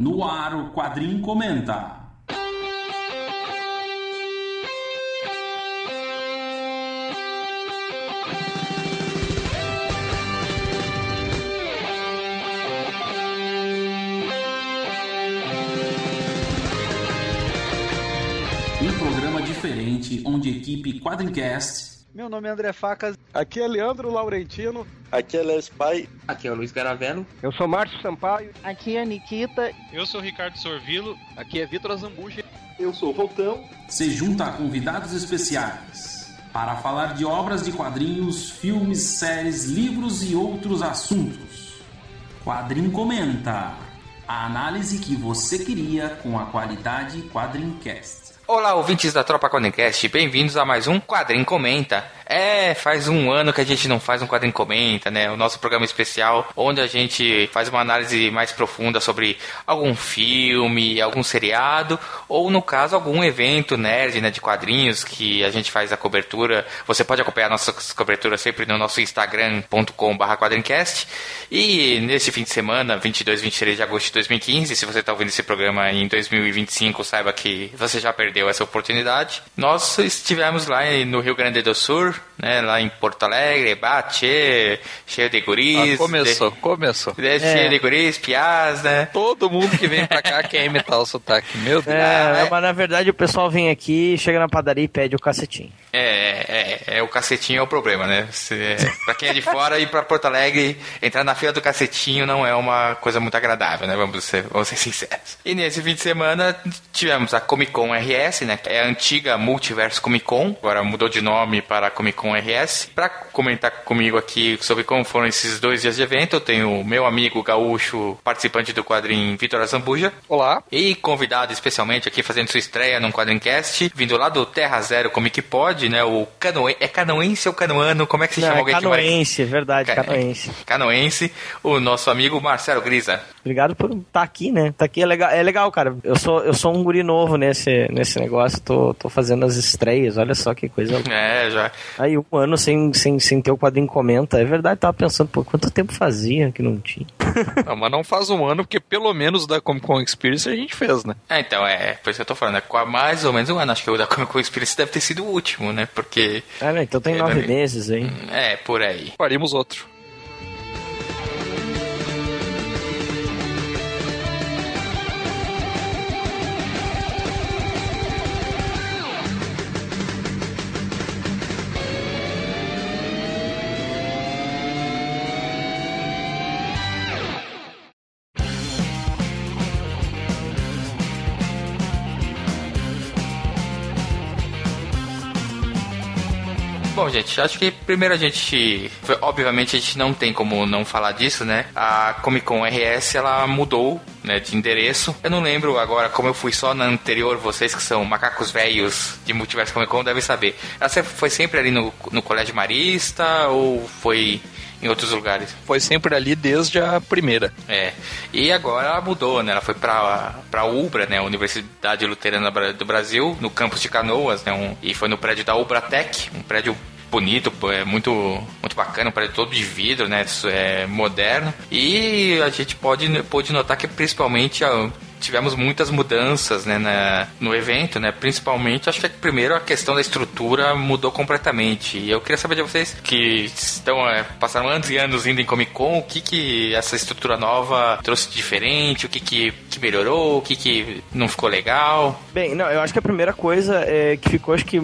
No ar, o Quadrinho Comenta. Um programa diferente onde a equipe Quadrincast Meu nome é André Facas. Aqui é Leandro Laurentino. Aqui é Les Pai. Aqui é o Luiz Garavello. Eu sou Márcio Sampaio. Aqui é Nikita. Eu sou Ricardo Sorvilo. Aqui é Vitor Azambuja. Eu sou o Voltão. se junta a convidados especiais para falar de obras de quadrinhos, filmes, séries, livros e outros assuntos. Quadrinho Comenta. A análise que você queria com a qualidade Quadrincast. Olá, ouvintes da Tropa Quadrincast, bem-vindos a mais um Quadrinho Comenta. É, faz um ano que a gente não faz um Quadrinho Comenta, né? O nosso programa especial, onde a gente faz uma análise mais profunda sobre algum filme, algum seriado, ou no caso, algum evento nerd, né, de quadrinhos que a gente faz a cobertura. Você pode acompanhar nossas coberturas sempre no nosso instagram.com.br quadrincast. E nesse fim de semana, 22 e 23 de agosto de 2015, se você está ouvindo esse programa em 2025, saiba que você já perdeu essa oportunidade. Nós estivemos lá no Rio Grande do Sul, né, lá em Porto Alegre, bate, cheio de guris. Ah, começou, de, começou. De, Cheio de guris, piás, né? Todo mundo que vem pra cá quer imitar o sotaque. Meu Deus. É, mas na verdade o pessoal vem aqui, chega na padaria e pede o cacetinho. É, é, é, o cacetinho é o problema, né? Se, é, pra quem é de fora, ir pra Porto Alegre, entrar na fila do cacetinho não é uma coisa muito agradável, né? Vamos ser, vamos ser sinceros. E nesse fim de semana tivemos a Comic Con RS, né? É a antiga Multiverso Comic Con, agora mudou de nome para Comic Con RS. Pra comentar comigo aqui sobre como foram esses dois dias de evento, eu tenho o meu amigo gaúcho, participante do quadrinho Vitor Azambuja. Olá. E convidado especialmente aqui fazendo sua estreia num quadrincast, vindo lá do Terra Zero Comic Pod, né? O canoe... É canoense ou canoano? Como é que se Não, chama é alguém canoense, que é verdade, Ca- canoense. Canoense, o nosso amigo Marcelo Grisa. Obrigado por estar aqui, né? Tá aqui é legal, é legal, cara. Eu sou, eu sou um guri novo nesse, nesse negócio, tô, tô fazendo as estreias, olha só que coisa. É, já. Aí um ano sem, sem, sem ter o quadrinho comenta, é verdade, tava pensando, pô, quanto tempo fazia que não tinha. Não, mas não faz um ano, porque pelo menos da Comic Con Experience a gente fez, né? É, então, é, por isso que eu tô falando, é mais ou menos um ano. Acho que o da Comic Con Experience deve ter sido o último, né? Porque. Ah, né? Então tem É, nove meses aí. É, por aí. Faríamos outro. Bom, gente, acho que primeiro a gente. Obviamente a gente não tem como não falar disso, né? A Comic Con RS ela mudou né, de endereço. Eu não lembro agora como eu fui só na anterior, vocês que são macacos velhos de Multiverso Comic Con devem saber. Ela sempre- foi sempre ali no, no Colégio Marista ou foi em outros lugares? Foi sempre ali desde a primeira. É. E agora ela mudou, né? Ela foi pra, pra Ubra, né? Universidade Luterana do Brasil, no campus de Canoas, né? Um- e foi no prédio da Ubratec, um prédio bonito, é muito, muito bacana, um prédio todo de vidro, né? É moderno. E a gente pode, pode notar que principalmente a- tivemos muitas mudanças né, na- no evento, né? Principalmente, acho que primeiro a questão da estrutura mudou completamente. E eu queria saber de vocês que estão é, passaram anos e anos indo em Comic Con, o que que essa estrutura nova trouxe de diferente, o que que, que melhorou, o que que não ficou legal. Bem, não, eu acho que a primeira coisa é que ficou, acho que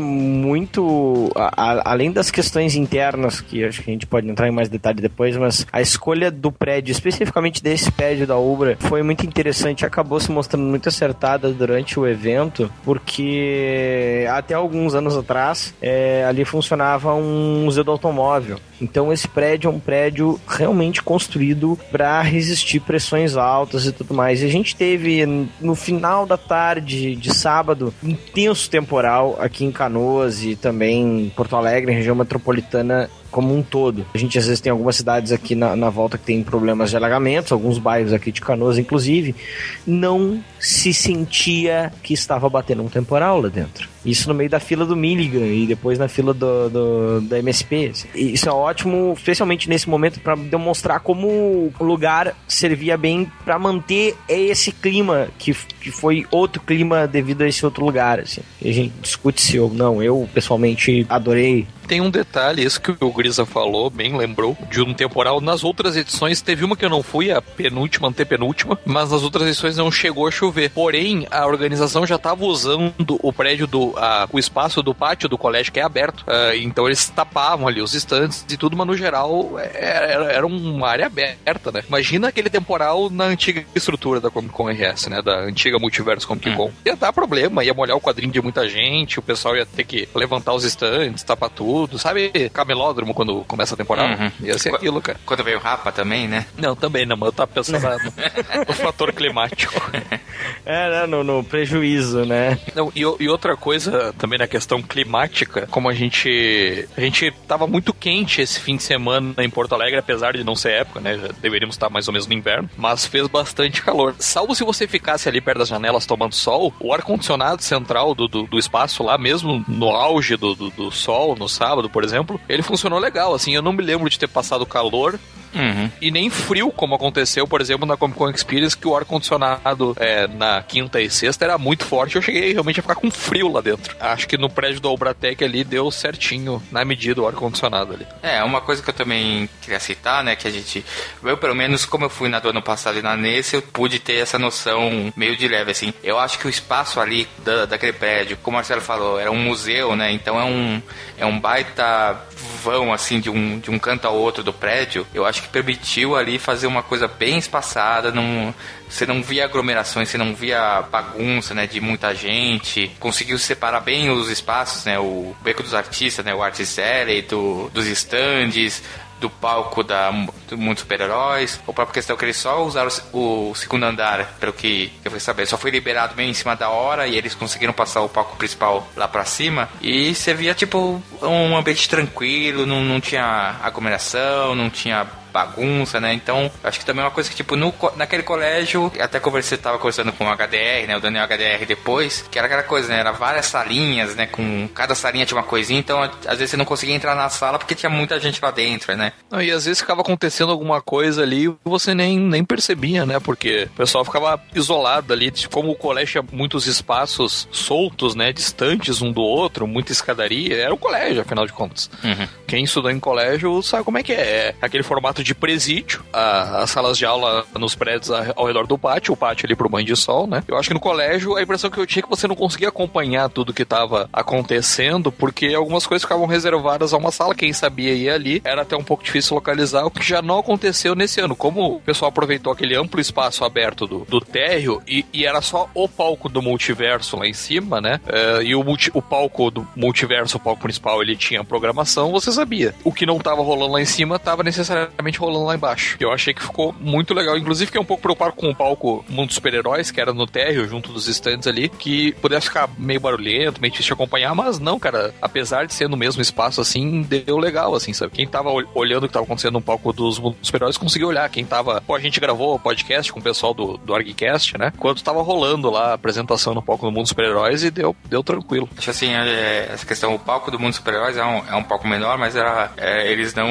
muito. a- a- além das questões internas, que acho que a gente pode entrar em mais detalhe depois, mas a escolha do prédio, especificamente desse prédio da Ubra, foi muito interessante acabou se mostrando muito acertada durante o evento, porque até alguns anos atrás é, ali funcionava um museu do automóvel. Então esse prédio é um prédio realmente construído para resistir pressões altas e tudo mais. E a gente teve no final da tarde de sábado intenso temporal aqui em Canoas e também em Porto Alegre, região metropolitana como um todo. A gente às vezes tem algumas cidades aqui na, na volta que tem problemas de alagamentos, alguns bairros aqui de Canoas, inclusive, não se sentia que estava batendo um temporal lá dentro. Isso no meio da fila do Milligan e depois na fila do, do da MSP. Assim. Isso é ótimo, especialmente nesse momento, para demonstrar como o lugar servia bem para manter esse clima que, que foi outro clima devido a esse outro lugar. Assim. E a gente discute se ou não. Eu, pessoalmente, adorei tem um detalhe, isso que o Grisa falou, bem lembrou, de um temporal. Nas outras edições, teve uma que eu não fui, a penúltima, antepenúltima, mas nas outras edições não chegou a chover. Porém, a organização já estava usando o prédio do. A, o espaço do pátio do colégio que é aberto. Uh, então eles tapavam ali os estantes e tudo, mas no geral era, era, era uma área aberta, né? Imagina aquele temporal na antiga estrutura da Comic Con RS, né? Da antiga Multiverso Comic Con. Hum. Ia dar problema, ia molhar o quadrinho de muita gente, o pessoal ia ter que levantar os estantes, tapar tudo sabe? Camelódromo quando começa a temporada. Uhum. Ia ser aquilo, cara. Quando veio o Rapa também, né? Não, também não, mas eu tava pensando no fator climático. É, né? No, no prejuízo, né? Não, e, e, outra coisa também na questão climática, como a gente. A gente tava muito quente esse fim de semana em Porto Alegre, apesar de não ser época, né? Já deveríamos estar mais ou menos no inverno, mas fez bastante calor. Salvo se você ficasse ali perto das janelas tomando sol, o ar-condicionado central do, do, do, espaço lá, mesmo no auge do, do, do sol, no sábado, sábado, por exemplo, ele funcionou legal, assim, eu não me lembro de ter passado calor, Uhum. E nem frio, como aconteceu, por exemplo, na Comic Con Experience, que o ar-condicionado é, na quinta e sexta era muito forte. Eu cheguei realmente a ficar com frio lá dentro. Acho que no prédio da Obratec ali deu certinho, na medida, o ar-condicionado ali. É, uma coisa que eu também queria citar, né, que a gente. Eu, pelo menos, como eu fui na do ano passado e na nesse, eu pude ter essa noção meio de leve, assim. Eu acho que o espaço ali da, daquele prédio, como o Marcelo falou, era um museu, né, então é um, é um baita vão, assim, de um, de um canto ao outro do prédio. Eu acho que que permitiu ali fazer uma coisa bem espaçada, não, você não via aglomerações, você não via bagunça, né, de muita gente. Conseguiu separar bem os espaços, né, o beco dos artistas, né, o Artist Alley, do, dos estandes, do palco da do Super-Heróis, ou própria questão que eles só usaram o, o, segundo andar, pelo que eu fui saber, só foi liberado bem em cima da hora e eles conseguiram passar o palco principal lá para cima. E você via tipo um ambiente tranquilo, não, não tinha aglomeração, não tinha bagunça, né? Então, acho que também é uma coisa que, tipo, no, naquele colégio, até conversei, tava conversando com o HDR, né? O Daniel HDR depois, que era aquela coisa, né? Era várias salinhas, né? Com cada salinha tinha uma coisinha, então às vezes você não conseguia entrar na sala porque tinha muita gente lá dentro, né? Não, e às vezes ficava acontecendo alguma coisa ali e você nem, nem percebia, né? Porque o pessoal ficava isolado ali, como o colégio tinha muitos espaços soltos, né? Distantes um do outro, muita escadaria, era o colégio, afinal de contas. Uhum. Quem estudou em colégio sabe como é que é. É aquele formato de presídio, a, as salas de aula nos prédios ao redor do pátio, o pátio ali pro banho de sol, né? Eu acho que no colégio a impressão que eu tinha é que você não conseguia acompanhar tudo que estava acontecendo, porque algumas coisas ficavam reservadas a uma sala, quem sabia ir ali, era até um pouco difícil localizar, o que já não aconteceu nesse ano. Como o pessoal aproveitou aquele amplo espaço aberto do, do térreo e, e era só o palco do multiverso lá em cima, né? Uh, e o, multi, o palco do multiverso, o palco principal, ele tinha programação, você sabia. O que não tava rolando lá em cima tava necessariamente rolando lá embaixo. Eu achei que ficou muito legal. Inclusive, fiquei um pouco preocupado com o palco Mundo Super-Heróis, que era no térreo, junto dos stands ali, que pudesse ficar meio barulhento, meio difícil de acompanhar, mas não, cara. Apesar de ser no mesmo espaço, assim, deu legal, assim, sabe? Quem tava olhando o que tava acontecendo no palco dos Super-Heróis conseguiu olhar. Quem tava. Pô, a gente gravou podcast com o pessoal do, do ArgCast, né? Quando tava rolando lá a apresentação no palco do Mundo Super-Heróis e deu, deu tranquilo. Acho assim, é, essa questão, o palco do Mundo Super-Heróis é um, é um palco menor, mas era, é, eles não,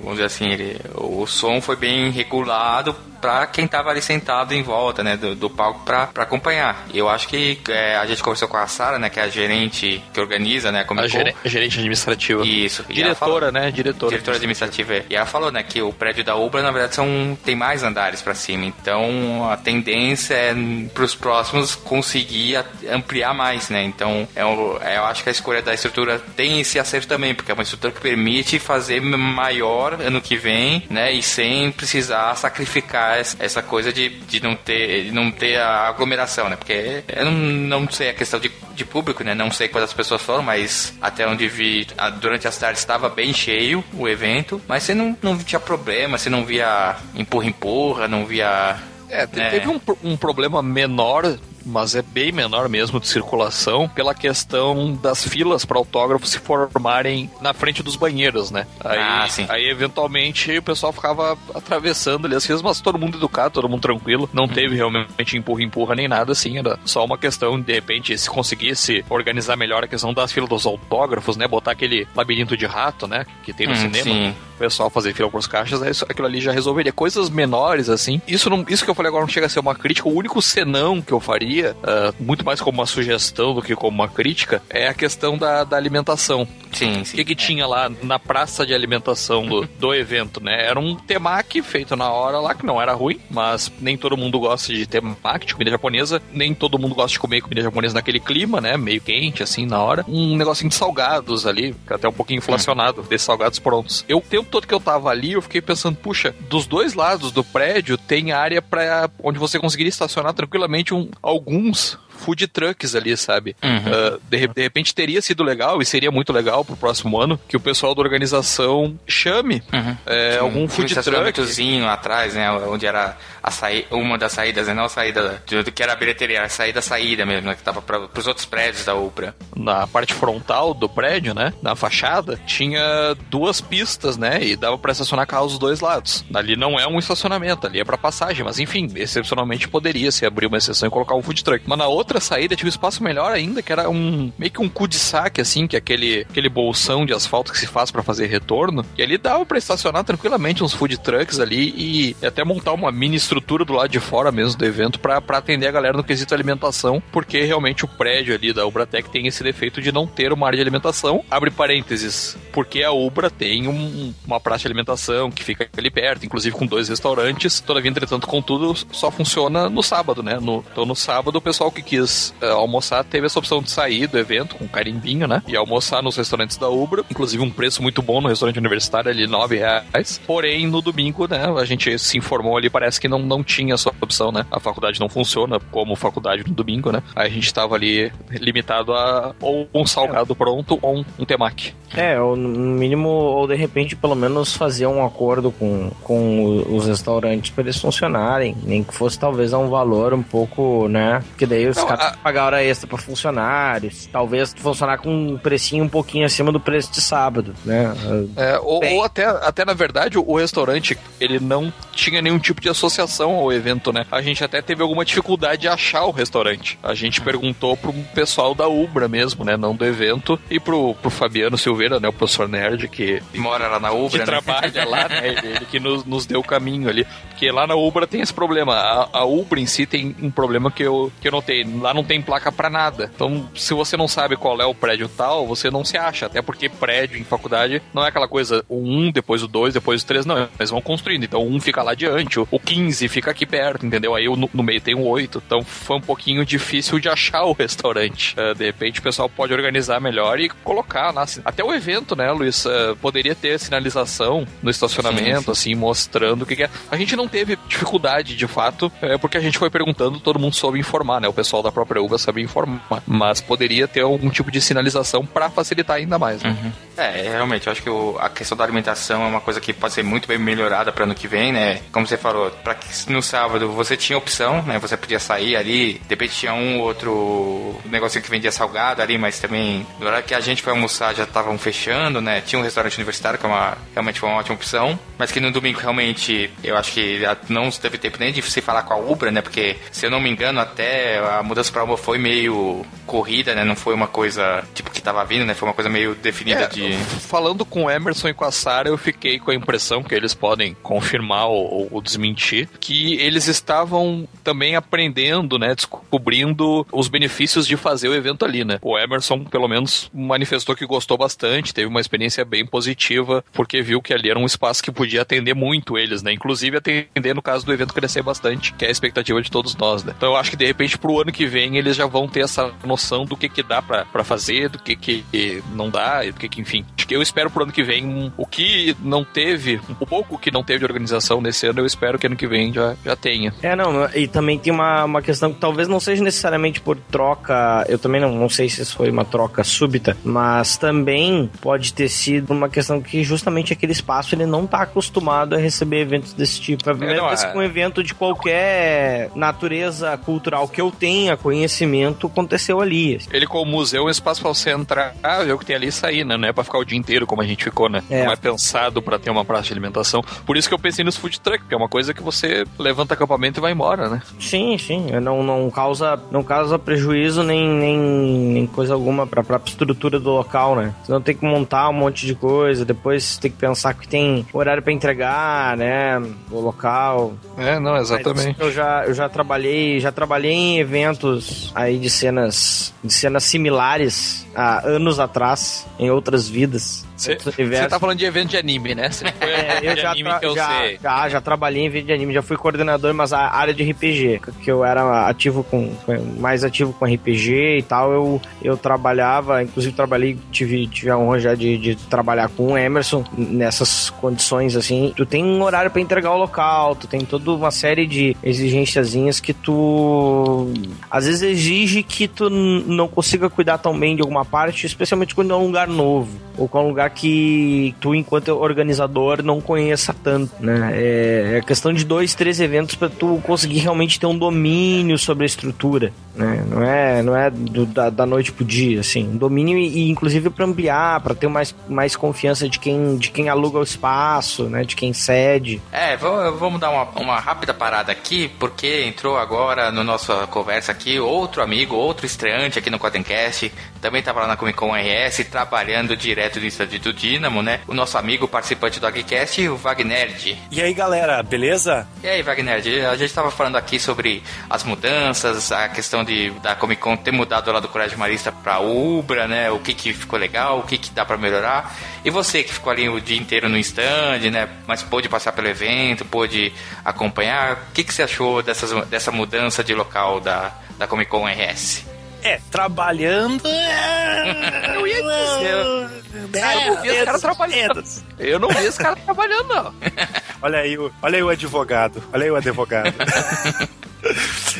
vamos dizer assim, ele, o som foi bem regulado para quem tava ali sentado em volta, né, do, do palco para acompanhar. Eu acho que é, a gente conversou com a Sara, né, que é a gerente que organiza, né, como a gerente, gerente administrativa. Isso. Diretora, falou, né, diretora. Diretora administrativa. E ela falou, né, que o prédio da Ubra na verdade são tem mais andares para cima. Então a tendência é para os próximos conseguir ampliar mais, né? Então é, é, eu acho que a escolha da estrutura tem esse acerto também, porque é uma estrutura que permite fazer maior ano que vem, né? E sem precisar sacrificar essa coisa de, de não ter de não ter a aglomeração, né? Porque eu não, não sei a questão de, de público, né? Não sei quantas pessoas foram, mas até onde vi durante as tardes estava bem cheio o evento, mas você não, não tinha problema, você não via empurra-empurra, não via é, teve é. Um, um problema menor mas é bem menor mesmo de circulação pela questão das filas para autógrafos se formarem na frente dos banheiros, né? Aí, Ah, sim. aí eventualmente o pessoal ficava atravessando ali as filas, mas todo mundo educado, todo mundo tranquilo, não teve realmente empurra-empurra nem nada assim, era só uma questão de repente se conseguisse organizar melhor a questão das filas dos autógrafos, né? Botar aquele labirinto de rato, né? Que tem no Hum, cinema sim. o pessoal fazer fila pros caixas, aí aquilo ali já resolveria. Coisas menores, assim. Isso, não, isso que eu falei agora não chega a ser uma crítica. O único senão que eu faria, ah, muito mais como uma sugestão do que como uma crítica, é a questão da, da alimentação. Sim, O sim. que, que tinha lá na praça de alimentação do, do evento, né? Era um temaki feito na hora lá, que não era ruim, mas nem todo mundo gosta de temaki, de comida japonesa, nem todo mundo gosta de comer comida japonesa naquele clima, né? Meio quente, assim, na hora. Um negocinho de salgados ali, que é até um pouquinho inflacionado, desses salgados prontos. Eu, o tempo todo que eu tava ali, eu fiquei pensando, puxa, dos dois lados do prédio tem área para onde você conseguiria estacionar tranquilamente um, alguns food trucks ali, sabe? Uhum. Uh, de, de repente teria sido legal e seria muito legal pro próximo ano que o pessoal da organização chame Uhum. é, um- algum tinha um food truck. estacionamentozinho atrás, né? Onde era a saí uma das saídas, né? Não a saída do que era a bilheteria, era a saída saída mesmo, né? Que tava pra, pros outros prédios da Upra. na parte frontal do prédio, né? Na fachada, tinha duas pistas, né? E dava pra estacionar carros dos dois lados. Ali não é um estacionamento, ali é pra passagem, mas enfim, excepcionalmente poderia se abrir uma exceção e colocar um food truck. Mas na outra saída tinha um espaço melhor ainda, que era um meio que um cul-de-sac, assim, que é aquele, aquele bolsão de asfalto que se faz pra fazer retorno. E ali dava pra estacionar tranquilamente uns food trucks ali e, e até montar uma mini estrutura do lado de fora mesmo do evento pra atender a galera no quesito alimentação, porque realmente o prédio ali da Ubratec tem esse defeito de não ter uma área de alimentação. Abre parênteses, porque a Ubra tem um- uma praça de alimentação que fica ali perto, inclusive com dois restaurantes. Todavia, entretanto, contudo, só funciona no sábado, né? No, então, no sábado, o pessoal que quis eh, almoçar teve essa opção de sair do evento com carimbinho, né? E almoçar nos restaurantes da Ubra. Inclusive, um preço muito bom no restaurante universitário ali, nove reais. Porém, no domingo, né? A gente se informou ali, parece que não, não tinha essa opção, né? A faculdade não funciona como faculdade no domingo, né? Aí a gente tava ali limitado a ou um salgado pronto ou um, um temaki. É, ou no mínimo, ou de repente, pelo menos fazer um acordo com, com os restaurantes para eles funcionarem. Nem que fosse talvez a um valor um pouco, né? Porque daí os a- que pagar hora extra para funcionários. Talvez funcionar com um precinho um pouquinho acima do preço de sábado, né? É, ou, ou até, até, na verdade, o restaurante, ele não tinha nenhum tipo de associação ao evento, né? A gente até teve alguma dificuldade de achar o restaurante. A gente perguntou pro pessoal da Ubra mesmo, né? Não do evento. E pro, pro Fabiano Silveira, né? O professor nerd, que Mora lá na que Ubra, né? trabalha lá, né? Ele, ele que nos, nos deu o caminho ali. Porque lá na Ubra tem esse problema. A, a Ubra em si tem um problema que eu, que eu notei. Lá não tem placa pra nada. Então, se você não sabe qual é o prédio tal, você não se acha. Até porque prédio em faculdade não é aquela coisa, o 1, depois o 2, depois o 3. Não, eles vão construindo. Então, o 1 fica lá adiante, o, o 15 fica aqui perto, entendeu? Aí no, no meio tem o 8. Então, foi um pouquinho difícil de achar o restaurante. Eh, de repente, o pessoal pode organizar melhor e colocar lá. Até o evento, né, Luiz? eh, poderia ter sinalização no estacionamento, assim, mostrando o que, que é. A gente não teve dificuldade, de fato, é porque a gente foi perguntando, todo mundo soube informar, né? O pessoal da própria Uva sabia informar. Mas poderia ter algum tipo de sinalização para facilitar ainda mais, né? É, realmente, eu acho que o- a questão da alimentação é uma coisa que pode ser muito bem melhorada para ano que vem, né? Como você falou, para que no sábado você tinha opção, né? Você podia sair ali, de repente tinha um outro negocinho que vendia salgado ali, mas também na hora que a gente foi almoçar já estavam fechando, né? Tinha um restaurante universitário que é uma, realmente foi uma ótima opção, mas que no domingo realmente eu acho que não teve tempo nem de se falar com a Ubra, né? Porque se eu não me engano, até a mudança para Ubra foi meio corrida, né? Não foi uma coisa tipo que tava vindo, né? Foi uma coisa meio definida É, de Falando com o Emerson e com a Sara, eu fiquei com a impressão que eles podem confirmar ou, ou desmentir que eles estavam também aprendendo, né, descobrindo os benefícios de fazer o evento ali, né? O Emerson, pelo menos, manifestou que gostou bastante, teve uma experiência bem positiva, porque viu que ali era um espaço que podia atender muito eles, né? Inclusive atender no caso do evento crescer bastante, que é a expectativa de todos nós, né? Então eu acho que de repente pro ano que vem eles já vão ter essa noção do que que dá pra fazer, do que que não dá, e do que que enfim que eu espero pro ano que vem um- o que não teve, o pouco que não teve de organização nesse ano, eu espero que ano que vem já, já tenha. É, não, e também tem uma, uma questão que talvez não seja necessariamente por troca, eu também não, não sei se isso foi uma troca súbita, mas também pode ter sido uma questão que justamente aquele espaço ele não tá acostumado a receber eventos desse tipo. É a primeira não, vez é- que um evento de qualquer natureza cultural que eu tenha conhecimento aconteceu ali. Ele como museu é um espaço pra você entrar, ver o que tem ali e sair, né? Não é pra ficar o dia inteiro como a gente ficou, né? É. Não é pensado pra ter uma praça de alimentação. Por isso que eu pensei nos food truck, que é uma coisa que você levanta acampamento e vai embora, né? Sim, sim, não, não causa não causa prejuízo nem, nem, nem coisa alguma pra própria estrutura do local, né? Você não tem que montar um monte de coisa, depois tem que pensar que tem horário pra entregar, né? O local. É, não, exatamente. Mas Eu já, eu já trabalhei, já trabalhei em eventos aí de cenas, de cenas similares há anos atrás, em outras vidas. Outros você tá falando de evento de anime, né? Você foi É, eu já, anime que eu já, sei. já, já trabalhei em vídeo de anime, já fui coordenador, mas a área de RPG, que eu era ativo com, mais ativo com RPG e tal, eu, eu trabalhava, inclusive trabalhei, tive, tive a honra já de, de trabalhar com o Emerson nessas condições assim. Tu tem um horário pra entregar o local, tu tem toda uma série de exigenciazinhas que tu às vezes exige que tu não consiga cuidar tão bem de alguma parte, especialmente quando é um lugar novo ou com um lugar que tu, enquanto organizador, não conheça tanto, né? É, é questão de dois, três eventos pra tu conseguir realmente ter um domínio sobre a estrutura, né? Não é, não é do- da, da noite pro dia, assim. Um domínio e, e, inclusive, pra ampliar, pra ter mais, mais confiança de quem, de quem aluga o espaço, né? De quem cede. É, vamos, vamos dar uma, uma rápida parada aqui, porque entrou agora no nossa conversa aqui outro amigo, outro estreante aqui no Quadrencast, também estava lá na Comic Con RS, trabalhando direto no estúdio do Dynamo, né? O nosso amigo participante do AgCast, o Wagner. E aí, galera, beleza? E aí, Wagner, a gente estava falando aqui sobre as mudanças, a questão de da Comic Con ter mudado lá do Colégio Marista pra Ubra, né? O que que ficou legal, o que que dá pra melhorar. E você que ficou ali o dia inteiro no stand, né? Mas pôde passar pelo evento, pôde acompanhar. O que que você achou dessas, dessa mudança de local da, da Comic Con RS? É, trabalhando. é, Eu ia dizer. Cara, eu não vi esse cara trabalhando. Eu não vi esse cara trabalhando, não. Olha aí, olha aí o advogado. Olha aí o advogado.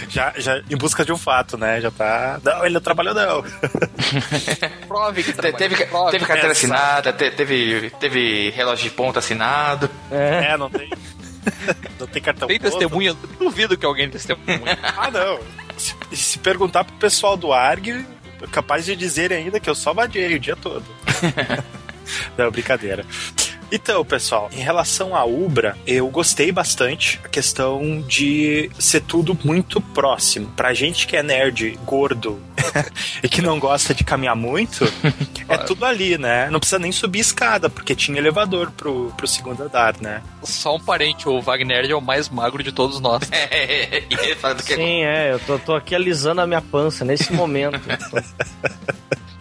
já, já em busca de um fato, né? Já tá. Não, ele não trabalhou, não. Prove que trabalhou. Teve, Prove. teve carteira Exato. assinada, te- teve, teve relógio de ponta assinado. É, não tem. Não tem cartão Tem ponto. testemunha? Duvido que alguém testemunha. Ah, não. Se, se perguntar pro pessoal do ARG, é capaz de dizer ainda que eu só vadiei o dia todo. não, brincadeira. Então, pessoal, em relação à Ubra, eu gostei bastante a questão de ser tudo muito próximo. Pra gente que é nerd, gordo e que não gosta de caminhar muito, é tudo ali, né? Não precisa nem subir escada, porque tinha elevador pro, pro segundo andar, né? Só um parente, o Wagner é o mais magro de todos nós. e ele falando que Sim, é, eu tô, tô aqui alisando a minha pança nesse momento.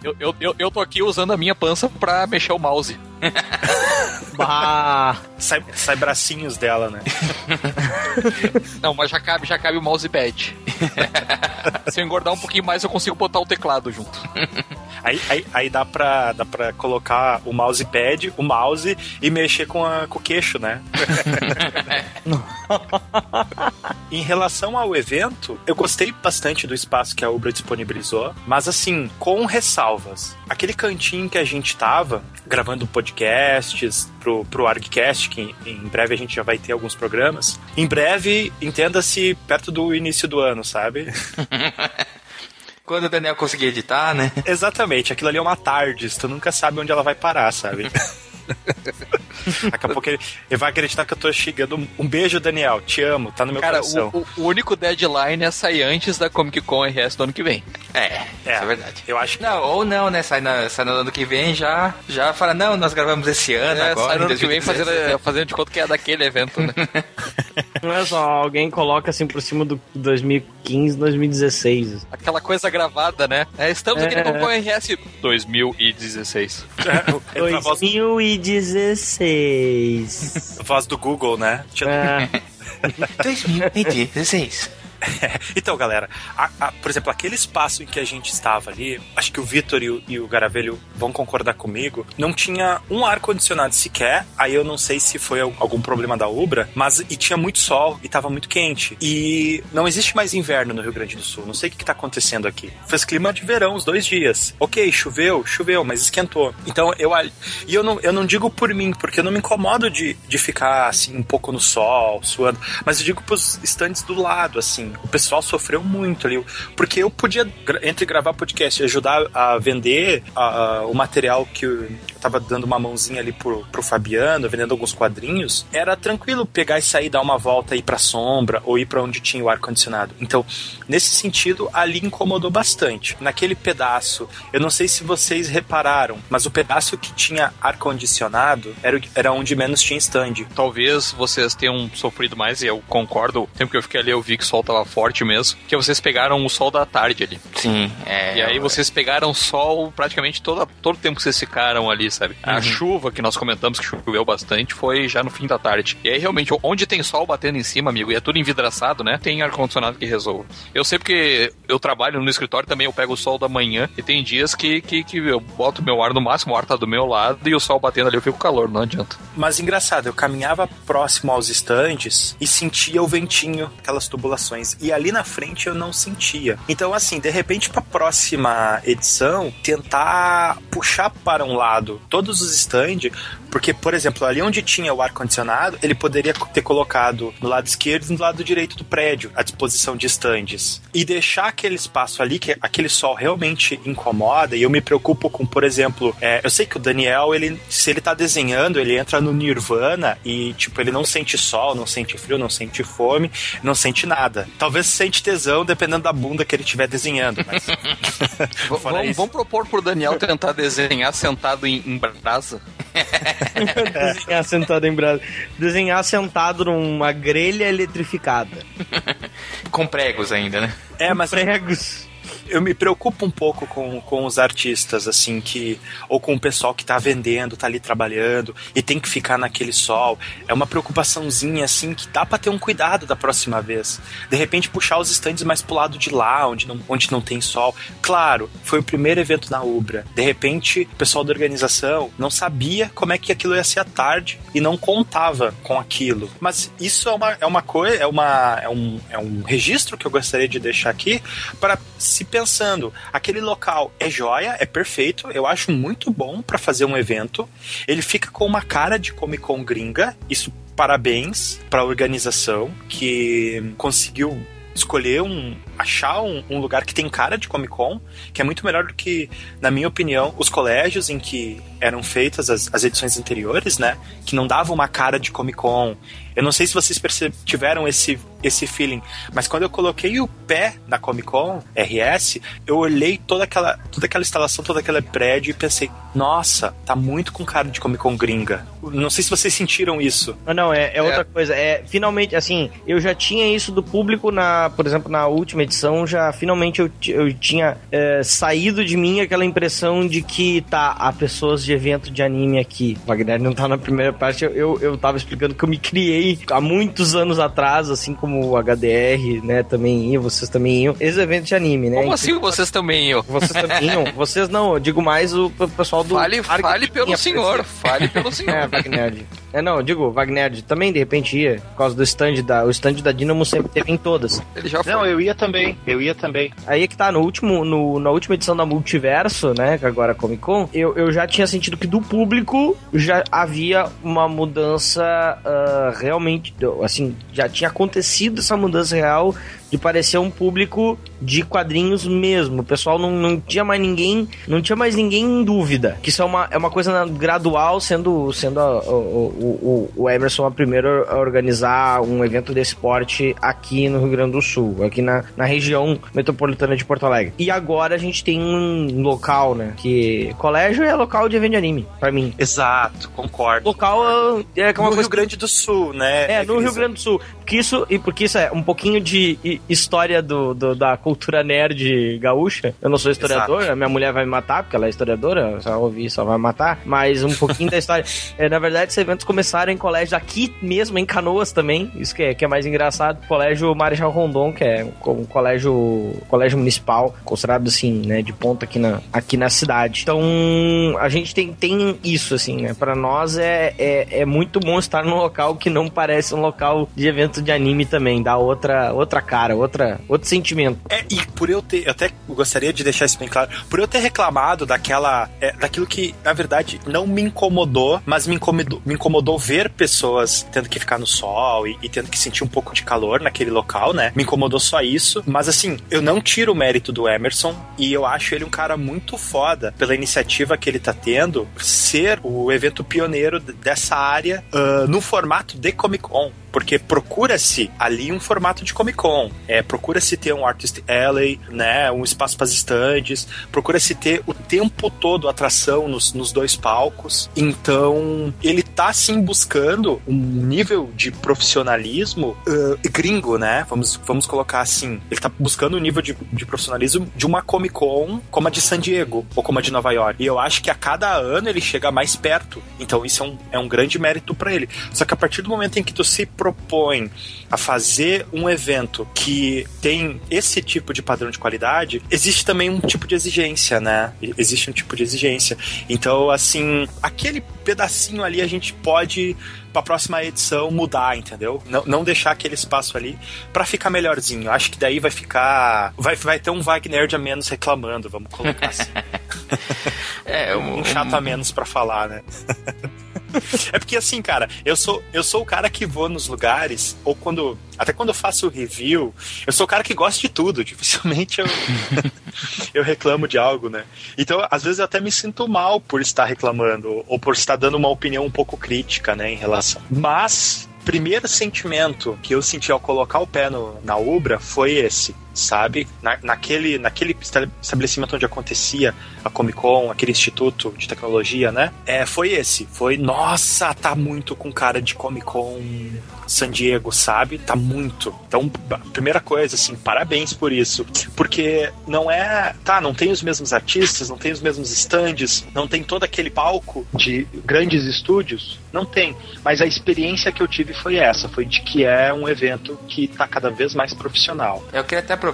Eu, eu, eu, eu tô aqui usando a minha pança pra mexer o mouse. bah, Sai, sai bracinhos dela, né? Não, mas já cabe, já cabe o mousepad. Se eu engordar um pouquinho mais, eu consigo botar o teclado junto. Aí, aí, aí dá, pra, dá pra colocar o mousepad, o mouse e mexer com, a, com o queixo, né? em relação ao evento, eu gostei bastante do espaço que a Ubra disponibilizou, mas assim, com Aquele cantinho que a gente tava, gravando podcasts pro, pro ArgCast, que em, em breve a gente já vai ter alguns programas. Em breve, entenda-se perto do início do ano, sabe? quando o Daniel conseguir editar, né? Exatamente, aquilo ali é uma tardes, tu nunca sabe onde ela vai parar, sabe? Daqui a pouco ele, ele vai acreditar que eu tô chegando. Um beijo, Daniel, te amo, tá no meu Cara, coração. o, o- único deadline é sair antes da Comic Con RS do ano que vem. É, isso é verdade. Eu acho que Não, ou não, né? Sai, na, sai no ano que vem já, já fala, não, nós gravamos esse ano É, agora. sai no ano que vem 2016. fazendo, fazendo de conta que é daquele evento, né? não é só, alguém coloca assim por cima do 2015, 2016. Aquela coisa gravada, né? É, estamos aqui É. Comic Con RS 2016. entra a voz, 2016. voz do Google, né? É, 2016. então, galera, a- a- por exemplo, aquele espaço em que a gente estava ali, acho que o Vitor e o, e o Garavelho vão concordar comigo, não tinha um ar-condicionado sequer, aí eu não sei se foi al- algum problema da Ubra, mas e tinha muito sol e tava muito quente. E não existe mais inverno no Rio Grande do Sul, não sei o que, que tá acontecendo aqui. Fez clima de verão os dois dias. Ok, choveu, choveu, mas esquentou. Então eu e eu não, eu não digo por mim, porque eu não me incomodo de, de ficar assim um pouco no sol, suando, mas eu digo pros estandes do lado, assim. O pessoal sofreu muito ali, porque eu podia, entre gravar podcast e ajudar a vender ah, o material que tava dando uma mãozinha ali pro, pro Fabiano, vendendo alguns quadrinhos, era tranquilo pegar e sair, dar uma volta e ir pra sombra ou ir pra onde tinha o ar-condicionado. Então, nesse sentido, ali incomodou bastante. Naquele pedaço, eu não sei se vocês repararam, mas o pedaço que tinha ar-condicionado era, era onde menos tinha stand. Talvez vocês tenham sofrido mais, e eu concordo. O tempo que eu fiquei ali, eu vi que o sol tava forte mesmo. Que vocês pegaram o sol da tarde ali. Sim, é. E aí vocês pegaram sol praticamente todo, todo o tempo que vocês ficaram ali, sabe? A chuva que nós comentamos que choveu bastante foi já no fim da tarde. E aí realmente, onde tem sol batendo em cima, amigo, e é tudo envidraçado, né? Tem ar-condicionado que resolve. Eu sei porque eu trabalho no escritório também, eu pego o sol da manhã e tem dias que, que, que eu boto meu ar no máximo, o ar tá do meu lado e o sol batendo ali, eu fico calor, não adianta. Mas engraçado, eu caminhava próximo aos estandes e sentia o ventinho, aquelas tubulações. E ali na frente eu não sentia. Então, assim, de repente, pra próxima edição, tentar puxar para um lado todos os estandes, porque, por exemplo, ali onde tinha o ar-condicionado, ele poderia ter colocado no lado esquerdo e no lado direito do prédio, à disposição de estandes. E deixar aquele espaço ali, que aquele sol realmente incomoda, e eu me preocupo com, por exemplo, é, eu sei que o Daniel, ele, se ele tá desenhando, ele entra no Nirvana e, tipo, ele não sente sol, não sente frio, não sente fome, não sente nada. Talvez sente tesão, dependendo da bunda que ele estiver desenhando, mas... Vamos, vamos propor pro Daniel tentar desenhar sentado em, em brasa. Desenhar sentado em brasa. Desenhar sentado numa grelha eletrificada. Com pregos ainda, né? É, mas Pregos. Eu me preocupo um pouco com, com os artistas, assim, que. Ou com o pessoal que tá vendendo, tá ali trabalhando e tem que ficar naquele sol. É uma preocupaçãozinha, assim, que dá pra ter um cuidado da próxima vez. De repente, puxar os estandes mais pro lado de lá, onde não, onde não tem sol. Claro, foi o primeiro evento na Ubra. De repente, o pessoal da organização não sabia como é que aquilo ia ser à tarde e não contava com aquilo. Mas isso é uma, é uma coisa, é, uma, é, um, é um registro que eu gostaria de deixar aqui para se pensando, aquele local é joia, é perfeito, eu acho muito bom para fazer um evento. Ele fica com uma cara de Comic Con gringa, isso parabéns para a organização que conseguiu escolher um achar um, um lugar que tem cara de Comic Con, que é muito melhor do que, na minha opinião, os colégios em que eram feitas as, as edições anteriores, né? Que não davam uma cara de Comic Con. Eu não sei se vocês tiveram esse, esse feeling, mas quando eu coloquei o pé na Comic Con RS, eu olhei toda aquela, toda aquela instalação, todo aquele prédio e pensei, nossa, tá muito com cara de Comic Con gringa. Não sei se vocês sentiram isso. Ah, Não, é, é outra coisa. É, finalmente, assim, eu já tinha isso do público na, por exemplo, na última edição, já finalmente eu, eu tinha é, saído de mim aquela impressão de que tá, há pessoas de evento de anime aqui. O Wagner não tá na primeira parte, eu, eu, eu tava explicando que eu me criei há muitos anos atrás, assim como o HDR, né, também iam, vocês também iam. Esse evento de anime, né? Como assim vocês também, eu? Vocês também iam? Vocês não, eu digo mais o pessoal do. Fale, fale pelo tinha senhor, aparecido. fale pelo É, senhor. Wagner. É, não, eu digo, Wagner também de repente ia, por causa do stand da. O stand da Dynamo sempre teve em todas. Ele já foi. Não, eu ia também, eu ia também. Aí é que tá, no último, no, na última edição da Multiverso, né, que agora é Comic Con, eu, eu já tinha sentido que do público já havia uma mudança ah, realmente, assim, já tinha acontecido essa mudança real de parecer um público de quadrinhos mesmo. O pessoal não, não tinha mais ninguém, não tinha mais ninguém em dúvida. Que isso é uma, é uma coisa gradual, sendo, sendo a- o, o, o, Emerson a primeira a organizar um evento desse porte aqui no Rio Grande do Sul, aqui na, na região metropolitana de Porto Alegre. E agora a gente tem um local, né? Que colégio é local de evento de anime, pra mim. Exato, concordo. Local é, é uma no coisa Rio Grande do Sul, né? é, no Cris? Rio Grande do Sul. Porque isso, e porque isso é um pouquinho de. História do, do, da cultura nerd gaúcha. Eu não sou historiador, a minha mulher vai me matar, porque ela é historiadora, só ouvir só vai me matar. Mas um pouquinho da história. É, na verdade, esses eventos começaram em colégios aqui mesmo, em Canoas também. Isso que é, que é mais engraçado. Colégio Marechal Rondon, que é um colégio, colégio municipal, considerado assim, né, de ponta aqui na, aqui na cidade. Então, a gente tem, tem isso, assim, né? Pra nós é, é, é muito bom estar num local que não parece um local de evento de anime também. Dá outra, outra cara, outra, outro sentimento. É, e por eu ter, eu até gostaria de deixar isso bem claro, por eu ter reclamado daquela, é, daquilo que, na verdade, não me incomodou, mas me incomodou, me incomodou ver pessoas tendo que ficar no sol e, e tendo que sentir um pouco de calor naquele local, né? Me incomodou só isso, mas assim, eu não tiro o mérito do Emerson e eu acho ele um cara muito foda pela iniciativa que ele tá tendo ser o evento pioneiro dessa área uh, no formato de Comic Con porque procura-se ali um formato de Comic Con, é, procura-se ter um Artist Alley, né, um espaço para as estandes, procura-se ter o tempo todo atração nos, nos dois palcos. Então, ele tá sim buscando um nível de profissionalismo uh, gringo, né? Vamos, vamos colocar assim. Ele tá buscando um nível de, de profissionalismo de uma Comic Con como a de San Diego ou como a de Nova York. E eu acho que a cada ano ele chega mais perto. Então, isso é um, é um grande mérito para ele. Só que a partir do momento em que tu se propõe a fazer um evento que tem esse tipo de padrão de qualidade, existe também um tipo de exigência, né? Existe um tipo de exigência. Então, assim, aquele pedacinho ali a gente pode para a próxima edição mudar, entendeu? Não, não deixar aquele espaço ali para ficar melhorzinho. Acho que daí vai ficar. Vai, vai ter um Wagner de a menos reclamando, vamos colocar assim. é, um, um chato a menos para falar, né? é porque assim, cara, eu sou, eu sou o cara que vou nos lugares, ou quando. Até quando eu faço review, eu sou o cara que gosta de tudo. Dificilmente eu, eu reclamo de algo, né? Então, às vezes eu até me sinto mal por estar reclamando, ou por estar dando uma opinião um pouco crítica, né, em relação. Mas primeiro sentimento que eu senti ao colocar o pé no, na Ubra foi esse sabe? Na, naquele, naquele estabelecimento onde acontecia a Comic Con, aquele instituto de tecnologia, né? É, foi esse. Foi, nossa, tá muito com cara de Comic Con San Diego, sabe? Tá muito. Então, primeira coisa, assim, parabéns por isso. Porque não é. Tá, não tem os mesmos artistas, não tem os mesmos stands, não tem todo aquele palco de grandes estúdios. Não tem. Mas a experiência que eu tive foi essa: foi de que é um evento que tá cada vez mais profissional. Eu queria até aproveitar,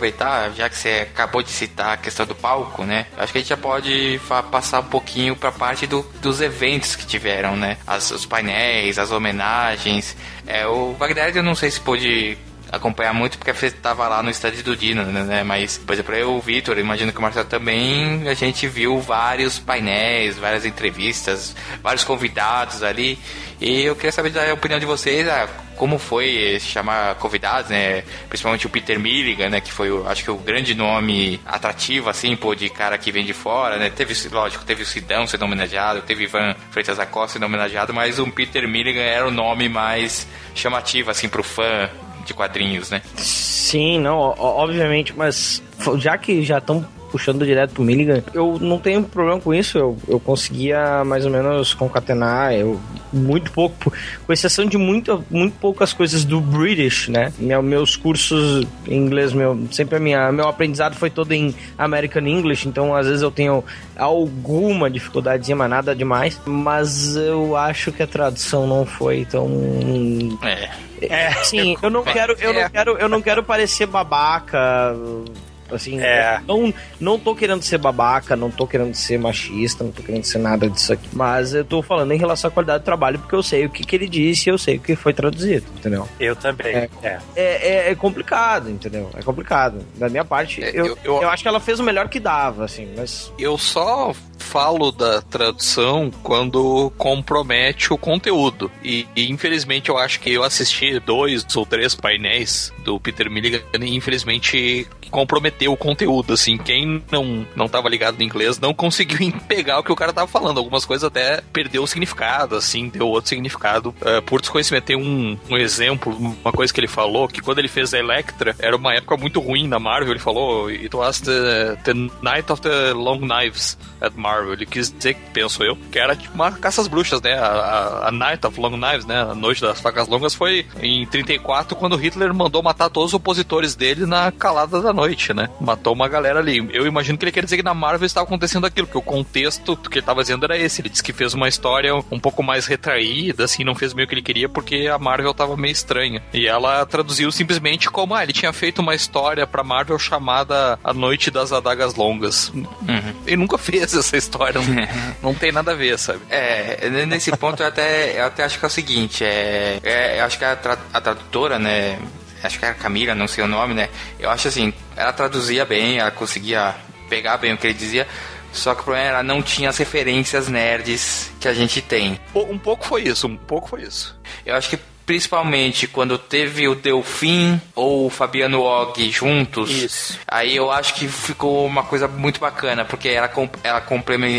já que você acabou de citar a questão do palco, né? Acho que a gente já pode passar um pouquinho para a parte do, dos eventos que tiveram, né? As, os painéis, as homenagens. É, o Wagner, eu não sei se pôde acompanhar muito porque você estava lá no estádio do Dino, né? Mas, por exemplo, eu, o Vitor, imagino que o Marcelo também, a gente viu vários painéis, várias entrevistas, vários convidados ali. E eu queria saber da opinião de vocês, ah, como foi chamar convidados, né? Principalmente o Peter Milligan, né? Que foi, acho que o grande nome atrativo, assim, pô, de cara que vem de fora, né? Teve, lógico, teve o Sidão sendo homenageado, teve Ivan Freitas da Costa sendo homenageado, mas o Peter Milligan era o nome mais chamativo, assim, pro fã de quadrinhos, né? Sim, não, obviamente, mas já que já estão puxando direto pro Milligan, eu não tenho problema com isso, eu, eu conseguia mais ou menos concatenar, eu muito pouco, com exceção de muito, muito poucas coisas do British, né? Meu, meus cursos em inglês, meu, sempre a minha, meu aprendizado foi todo em American English, então às vezes eu tenho alguma dificuldadezinha, mas nada demais, mas eu acho que a tradução não foi tão... É. É, sim, eu não quero, eu não é. quero, eu não quero parecer babaca, Assim, é. não, não tô querendo ser babaca, não tô querendo ser machista, não tô querendo ser nada disso aqui. Mas eu tô falando em relação à qualidade do trabalho, porque eu sei o que, que ele disse e eu sei o que foi traduzido, entendeu? Eu também. É, é. é, é complicado, entendeu? É complicado. Da minha parte, é, eu, eu, eu, eu acho que ela fez o melhor que dava, assim, mas. Eu só falo da tradução quando compromete o conteúdo. E, e, infelizmente eu acho que eu assisti dois ou três painéis do Peter Milligan e infelizmente comprometeu o conteúdo, assim. Quem não, não tava ligado no inglês não conseguiu pegar o que o cara tava falando. Algumas coisas até perdeu o significado, assim, deu outro significado uh, por desconhecimento. Tem um, um exemplo, uma coisa que ele falou, que quando ele fez a Electra, era uma época muito ruim na Marvel, ele falou, it was the, the night of the long knives at Marvel. Ele quis dizer, penso eu, que era tipo uma caça às bruxas, né? A, a, a Night of Long Knives, né? A noite das facas longas foi em 34, quando Hitler mandou matar todos os opositores dele na calada da noite, né? Matou uma galera ali. Eu imagino que ele quer dizer que na Marvel estava acontecendo aquilo, que o contexto que ele estava dizendo era esse. Ele disse que fez uma história um pouco mais retraída, assim, não fez meio o que ele queria porque a Marvel estava meio estranha. E ela traduziu simplesmente como, ah, ele tinha feito uma história pra Marvel chamada A Noite das Adagas Longas. Uhum. Ele nunca fez essa história, não, não tem nada a ver, sabe? É, nesse ponto eu até, eu até acho que é o seguinte, é, é eu acho que a, tra a tradutora, né, acho que era Camila, não sei o nome, né, eu acho assim, ela traduzia bem, ela conseguia pegar bem o que ele dizia, só que o problema é ela não tinha as referências nerds que a gente tem. Um pouco foi isso, um pouco foi isso. Eu acho que principalmente quando teve o Delfim ou o Fabiano Og juntos. Isso. Aí eu acho que ficou uma coisa muito bacana, porque ela, ela,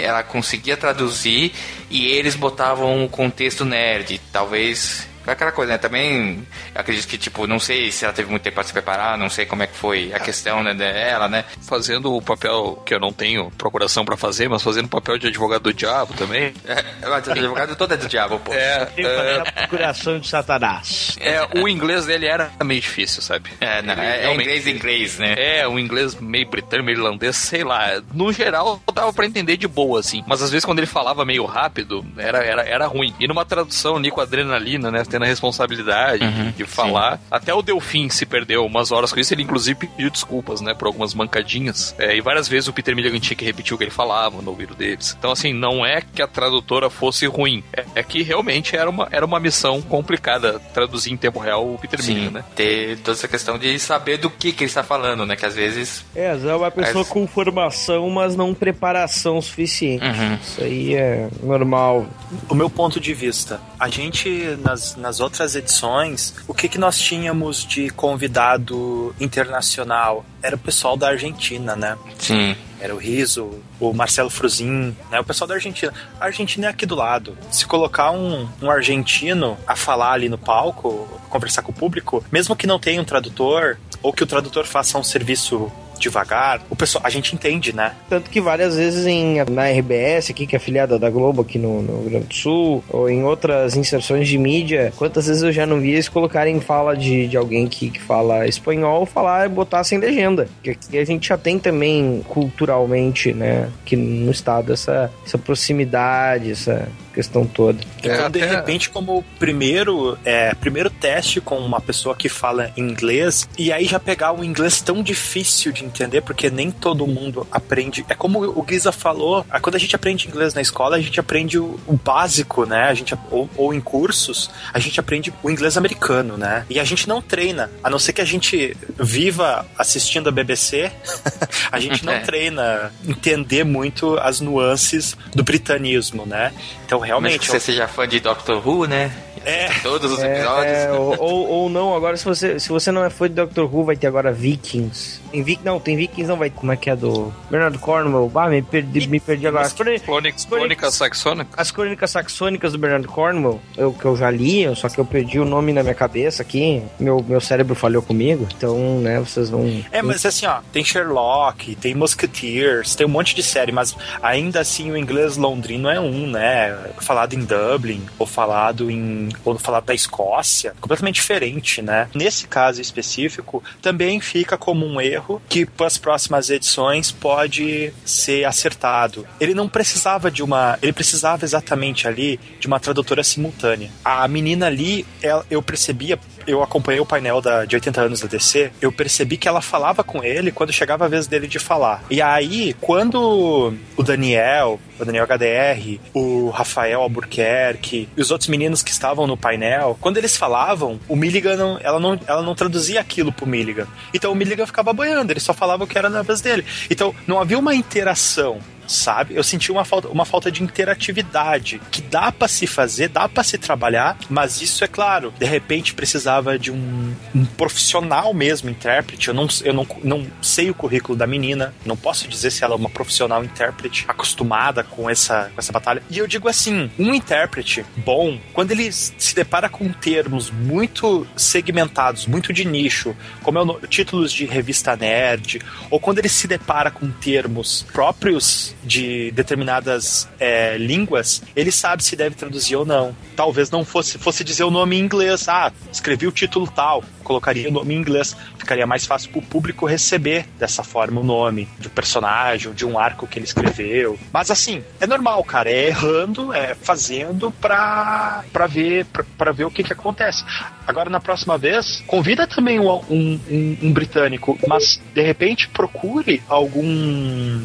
ela conseguia traduzir e eles botavam o contexto nerd. Talvez aquela coisa, né? Também acredito que, tipo, não sei se ela teve muito tempo para se preparar, não sei como é que foi a questão né, dela, né? Fazendo o papel que eu não tenho procuração para fazer, mas fazendo o papel de advogado do diabo também. É, mas advogado todo é do diabo, pô. É, é... a procuração de Satanás. É, o inglês dele era meio difícil, sabe? É, não, é, é inglês inglês, né? É, o inglês meio britânico, meio irlandês, sei lá. No geral, dava para entender de boa, assim. Mas às vezes quando ele falava meio rápido, era, era, era ruim. E numa tradução ali com adrenalina, né? Tendo a responsabilidade uhum, de falar. Sim. Até o Delfim se perdeu umas horas com isso. Ele, inclusive, pediu desculpas, né, por algumas mancadinhas. É, e várias vezes o Peter Milligan tinha que repetir o que ele falava no ouvido deles. Então, assim, não é que a tradutora fosse ruim. É, é que realmente era uma, era uma missão complicada traduzir em tempo real o Peter Sim, Milligan, né? Ter toda essa questão de saber do que, que ele está falando, né? Que às vezes. É, às vezes é uma pessoa As... com formação, mas não preparação suficiente. Uhum. Isso aí é normal. O meu ponto de vista, a gente, nas, nas outras edições, o que, que nós tínhamos de convidado internacional? Era o pessoal da Argentina, né? Sim. Era o Riso, o Marcelo Fruzin, né? O pessoal da Argentina. A Argentina é aqui do lado. Se colocar um, um argentino a falar ali no palco, conversar com o público, mesmo que não tenha um tradutor, ou que o tradutor faça um serviço devagar. O pessoal, a gente entende, né? Tanto que várias vezes em, na RBS, aqui, que é afiliada da Globo aqui no, no Rio Grande do Sul, ou em outras inserções de mídia, quantas vezes eu já não vi eles colocarem fala de, de alguém que, que fala espanhol, falar e botar sem legenda. Que a gente já tem também culturalmente, né, que no estado essa, essa proximidade, essa questão toda. Então, de repente, como primeiro, é, primeiro teste com uma pessoa que fala inglês, e aí já pegar um inglês tão difícil de entender, porque nem todo mundo aprende. É como o Giza falou, quando a gente aprende inglês na escola, a gente aprende o, o básico, né? A gente, ou, ou, em cursos, a gente aprende o inglês americano, né? E a gente não treina, a não ser que a gente viva assistindo a BBC, a gente não é. treina entender muito as nuances do britanismo, né? Então, realmente. que você eu... seja fã de Doctor Who, né? É. Todos os episódios. É, ou, ou não, agora se você, se você não é fã de Doctor Who, vai ter agora Vikings. Tem Vic, não, tem Vikings, não vai. Como é que é do Bernard Cornwell? Ah, me perdi, me perdi agora. As crônicas, crônicas saxônicas. As crônicas saxônicas do Bernard Cornwell, eu, que eu já li, só que eu perdi o nome na minha cabeça aqui. Meu, meu cérebro falhou comigo. Então, né, vocês vão. É, mas assim, ó, tem Sherlock, tem Musketeers, tem um monte de série, mas ainda assim o inglês londrino é um, né? Falado em Dublin, ou falado em ou falar da Escócia, completamente diferente, né? Nesse caso específico, também fica como um erro que para as próximas edições pode ser acertado. Ele não precisava de uma, ele precisava exatamente ali de uma tradutora simultânea. A menina ali, ela, eu percebia eu acompanhei o painel da, de 80 anos da DC, eu percebi que ela falava com ele quando chegava a vez dele de falar. E aí, quando o Daniel, o Daniel HDR, o Rafael Albuquerque e os outros meninos que estavam no painel, quando eles falavam, o Milligan não, ela, não, ela não traduzia aquilo pro Milligan. Então o Milligan ficava boiando, ele só falava o que era na vez dele. Então não havia uma interação sabe? Eu senti uma falta, uma falta de interatividade que dá para se fazer, dá para se trabalhar, mas isso é claro, de repente precisava de um, um profissional mesmo, intérprete. Eu não, eu não, não sei o currículo da menina, não posso dizer se ela é uma profissional intérprete acostumada com essa, com essa batalha. E eu digo assim, um intérprete bom, quando ele se depara com termos muito segmentados, muito de nicho, como é o títulos de revista nerd, ou quando ele se depara com termos próprios de determinadas é, línguas, ele sabe se deve traduzir ou não. Talvez não fosse, fosse dizer o nome em inglês, ah, escrevi o título tal, colocaria o nome em inglês, ficaria mais fácil para o público receber dessa forma o nome um personagem, de um arco que ele escreveu. Mas assim, é normal, cara, é errando, é fazendo pra, pra ver para ver o que que acontece. Agora, na próxima vez, convida também um, um, um, um britânico, mas de repente procure algum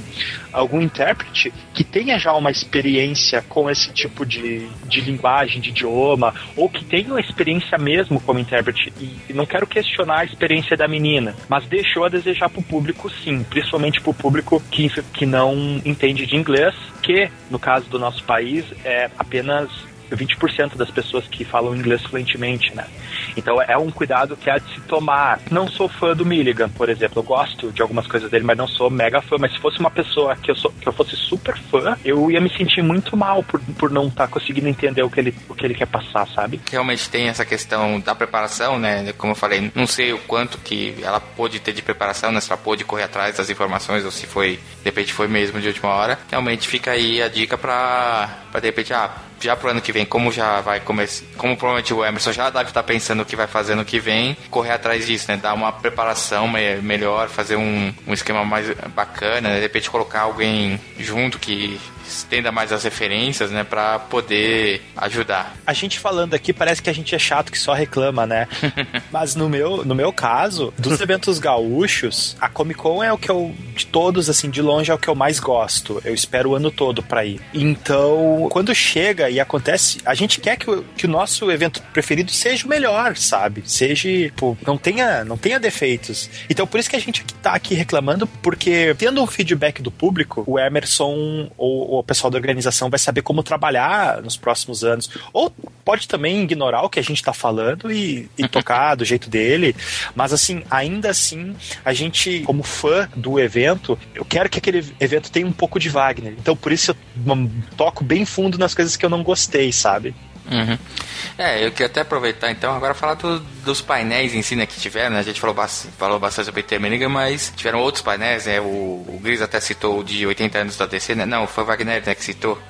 algum intérprete que tenha já uma experiência com esse tipo de, de linguagem, de idioma, ou que tenha uma experiência mesmo como intérprete. E não quero questionar a experiência da menina, mas deixou a desejar para o público sim, principalmente para o público que, que não entende de inglês, que no caso do nosso país é apenas 20% das pessoas que falam inglês fluentemente, né? Então é um cuidado que há de se tomar. Não sou fã do Milligan, por exemplo. Eu gosto de algumas coisas dele, mas não sou mega fã. Mas se fosse uma pessoa que eu, sou, que eu fosse super fã, eu ia me sentir muito mal por, por não estar tá conseguindo entender o que, ele, o que ele quer passar, sabe? Realmente tem essa questão da preparação, né? Como eu falei, não sei o quanto que ela pôde ter de preparação, né? Se ela pôde correr atrás das informações ou se foi, de repente foi mesmo de última hora. Realmente fica aí a dica pra, pra de repente, ah, já pro ano que vem, como já vai começar, como provavelmente o Emerson já deve estar pensando o que vai fazer no que vem, correr atrás disso, né? Dar uma preparação me melhor, fazer um, um esquema mais bacana, né? de repente colocar alguém junto que estenda mais as referências, né, para poder ajudar. A gente falando aqui parece que a gente é chato que só reclama, né? Mas no meu, no meu caso, dos eventos gaúchos, a Comic Con é o que eu de todos assim, de longe é o que eu mais gosto. Eu espero o ano todo para ir. Então, quando chega e acontece, a gente quer que o, que o nosso evento preferido seja o melhor, sabe? Seja, pô, não tenha, não tenha defeitos. Então, por isso que a gente tá aqui reclamando, porque tendo um feedback do público, o Emerson ou, ou o pessoal da organização vai saber como trabalhar nos próximos anos. Ou pode também ignorar o que a gente está falando e, e tocar do jeito dele. Mas assim, ainda assim, a gente, como fã do evento, eu quero que aquele evento tenha um pouco de Wagner. Então por isso eu toco bem fundo nas coisas que eu não gostei, sabe? Uhum. É, eu queria até aproveitar então agora falar do, dos painéis em si né, que tiveram, né? A gente falou, falou bastante sobre Terminiga, mas tiveram outros painéis, né? O, o Gris até citou o de 80 anos da DC, né? Não, foi o Wagner né, que citou.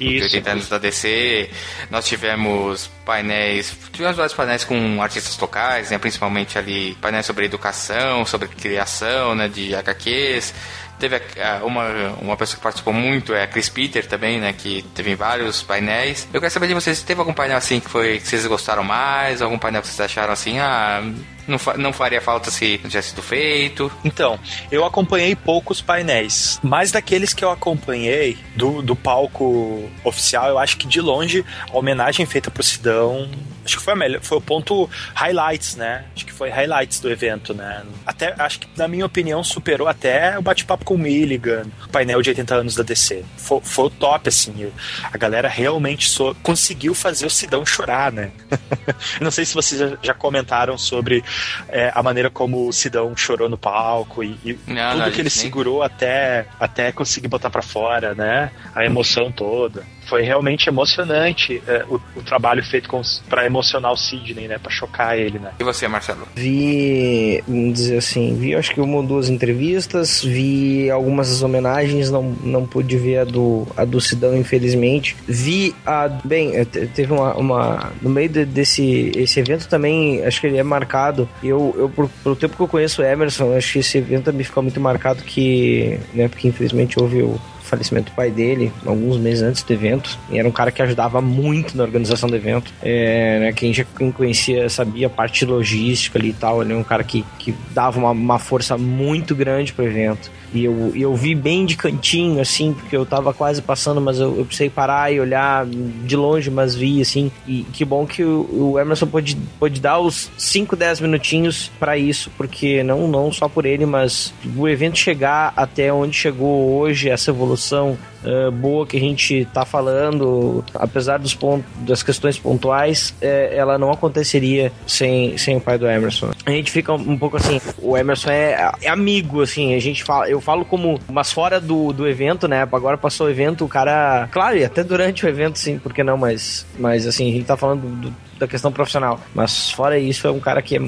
Isso. De 80 anos da DC. Nós tivemos painéis, tivemos vários painéis com artistas locais, né? Principalmente ali painéis sobre educação, sobre criação, né? De HQs Teve a, uma, uma pessoa que participou muito, é a Chris Peter também, né? Que teve vários painéis. Eu quero saber de vocês, teve algum painel assim que foi que vocês gostaram mais? Algum painel que vocês acharam assim, ah, não, fa não faria falta se tivesse sido feito? Então, eu acompanhei poucos painéis, mas daqueles que eu acompanhei do, do palco oficial, eu acho que de longe a homenagem feita pro Sidão acho que foi, a melhor, foi o ponto highlights, né? Acho que foi highlights do evento, né? Até, acho que, na minha opinião, superou até o bate-papo com o Milligan, o painel de 80 anos da DC. Foi, foi o top, assim. A galera realmente so, conseguiu fazer o Sidão chorar, né? Não sei se vocês já, já comentaram sobre é, a maneira como o Sidão chorou no palco e, e não, tudo não, que ele nem... segurou até, até conseguir botar para fora, né? A emoção toda foi realmente emocionante é, o, o, trabalho feito para emocionar o Sidney, né? Pra chocar ele, né? E você, Marcelo? Vi, vamos dizer assim, vi acho que uma ou duas entrevistas, vi algumas das homenagens, não, não pude ver a do, a do Sidão, infelizmente. Vi a. Bem, é, teve uma. uma no meio de, desse esse evento também, acho que ele é marcado. Eu, eu por, pelo tempo que eu conheço o Emerson, acho que esse evento também ficou muito marcado que. Né, porque infelizmente houve o falecimento do pai dele, alguns meses antes do evento. E era um cara que ajudava muito na organização do evento. É, né, quem já conhecia sabia a parte logística ali e tal. Ele é um cara que, que dava uma, uma força muito grande pro evento. E eu, eu vi bem de cantinho, assim, porque eu tava quase passando, mas eu, eu precisei parar e olhar de longe, mas vi, assim. E que bom que o, o Emerson pôde, pôde dar os 5, 10 minutinhos para isso, porque não, não só por ele, mas o evento chegar até onde chegou hoje, essa evolução uh, boa que a gente tá falando, apesar dos pontos, das questões pontuais, é, ela não aconteceria sem, sem o pai do Emerson. A gente fica um pouco assim, o Emerson é, é amigo, assim, a gente fala, eu falo como, mas fora do, do evento, né? Agora passou o evento, o cara, claro, e até durante o evento, sim, por que não? Mas, mas assim, a gente tá falando do, da questão profissional. Mas fora isso, é um cara que é,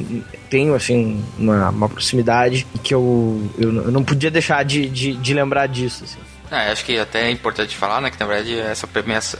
tenho, assim, uma, uma proximidade que eu, eu, eu não podia deixar de, de, de lembrar disso, assim. É, acho que até é importante falar, né, que na verdade essa,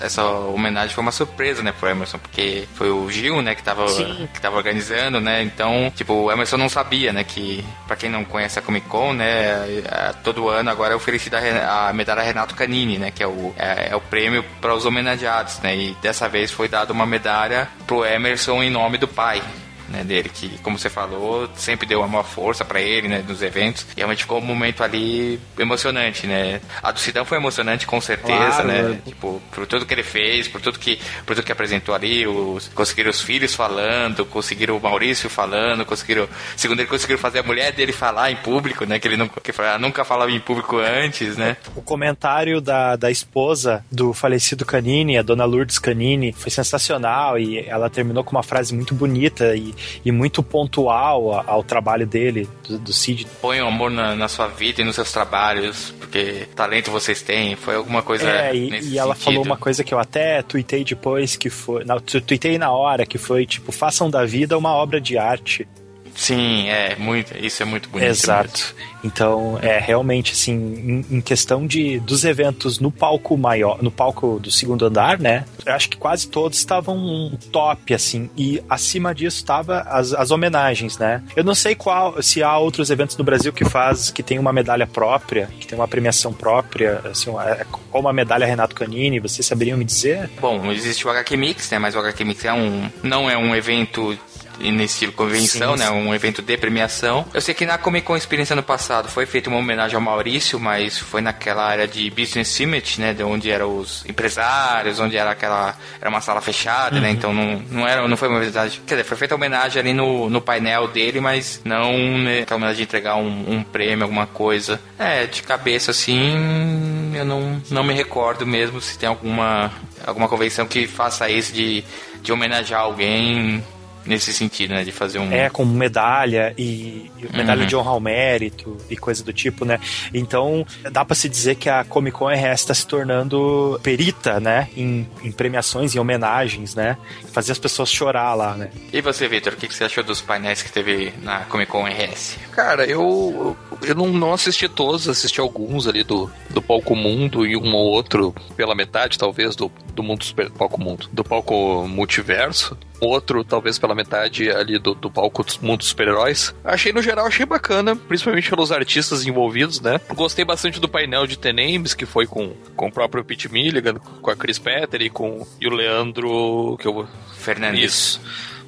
essa homenagem foi uma surpresa, né, pro Emerson, porque foi o Gil, né, que tava, que tava organizando, né, então, tipo, o Emerson não sabia, né, que, pra quem não conhece a Comic Con, né, é, todo ano agora é oferecida a, a medalha Renato Canini, né, que é o, é, é o prêmio para os homenageados, né, e dessa vez foi dada uma medalha pro Emerson em nome do pai, né, dele, que, como você falou, sempre deu uma força para ele, né, nos eventos. E realmente ficou um momento ali emocionante, né? A do Sidão foi emocionante, com certeza, claro, né? É. Tipo, por tudo que ele fez, por tudo que, por tudo que apresentou ali, os, conseguiram os filhos falando, conseguiram o Maurício falando, conseguiram, segundo ele, conseguiram fazer a mulher dele falar em público, né? Que ele nunca, que nunca falava em público antes, né? O comentário da, da esposa do falecido Canini, a dona Lourdes Canini, foi sensacional e ela terminou com uma frase muito bonita e e muito pontual ao trabalho dele, do, do Cid. Põe o amor na, na, sua vida e nos seus trabalhos, porque talento vocês têm, foi alguma coisa. É, e, e ela falou uma coisa que eu até tuitei depois, que foi. Não, tuitei na hora, que foi tipo, façam da vida uma obra de arte. Sim, é muito, isso é muito bonito. Exato. Mesmo. Então, é realmente assim, em, em, questão de dos eventos no palco maior, no palco do segundo andar, né? Eu acho que quase todos estavam um top assim, e acima disso estava as, as homenagens, né? Eu não sei qual se há outros eventos no Brasil que faz que tem uma medalha própria, que tem uma premiação própria, assim, é, como a medalha Renato Canini, vocês saberiam me dizer? Bom, existe o HQ Mix, né? Mas o HQ Mix é um não é um evento nesse estilo convenção, sim, né? Um evento de premiação. Eu sei que na Comic Con Experience ano passado foi feita uma homenagem ao Maurício, mas foi naquela área de Business Summit, né? De onde eram os empresários, onde era aquela... Era uma sala fechada, né? uhum. né? Então não, não, era, não foi uma homenagem... Quer dizer, foi feita homenagem ali no, no painel dele, mas não né, aquela homenagem de entregar um, um prêmio, alguma coisa. É, de cabeça assim, eu não, não me recordo mesmo se tem alguma, alguma convenção que faça isso de, de homenagear alguém nesse sentido, né? De fazer um. É, com medalha e, e medalha uhum. de honra ao mérito e coisa do tipo, né? Então, dá para se dizer que a Comic Con RS está se tornando perita, né? Em, em premiações e homenagens, né? Fazer as pessoas chorar lá, né? E você, Victor, o que, que você achou dos painéis que teve na Comic Con RS? Cara, eu, eu não, não assisti todos, assisti alguns ali do, do Palco Mundo e um ou outro pela metade, talvez, do, do mundo super, palco mundo, do palco multiverso outro, talvez pela metade ali do, do palco do mundo dos super-heróis. Achei, no geral, achei bacana, principalmente pelos artistas envolvidos, né? Gostei bastante do painel de Tenames, que foi com, com o próprio Pete Milligan, com a Chris Petter e com e o Leandro... que eu Fernandes. Isso.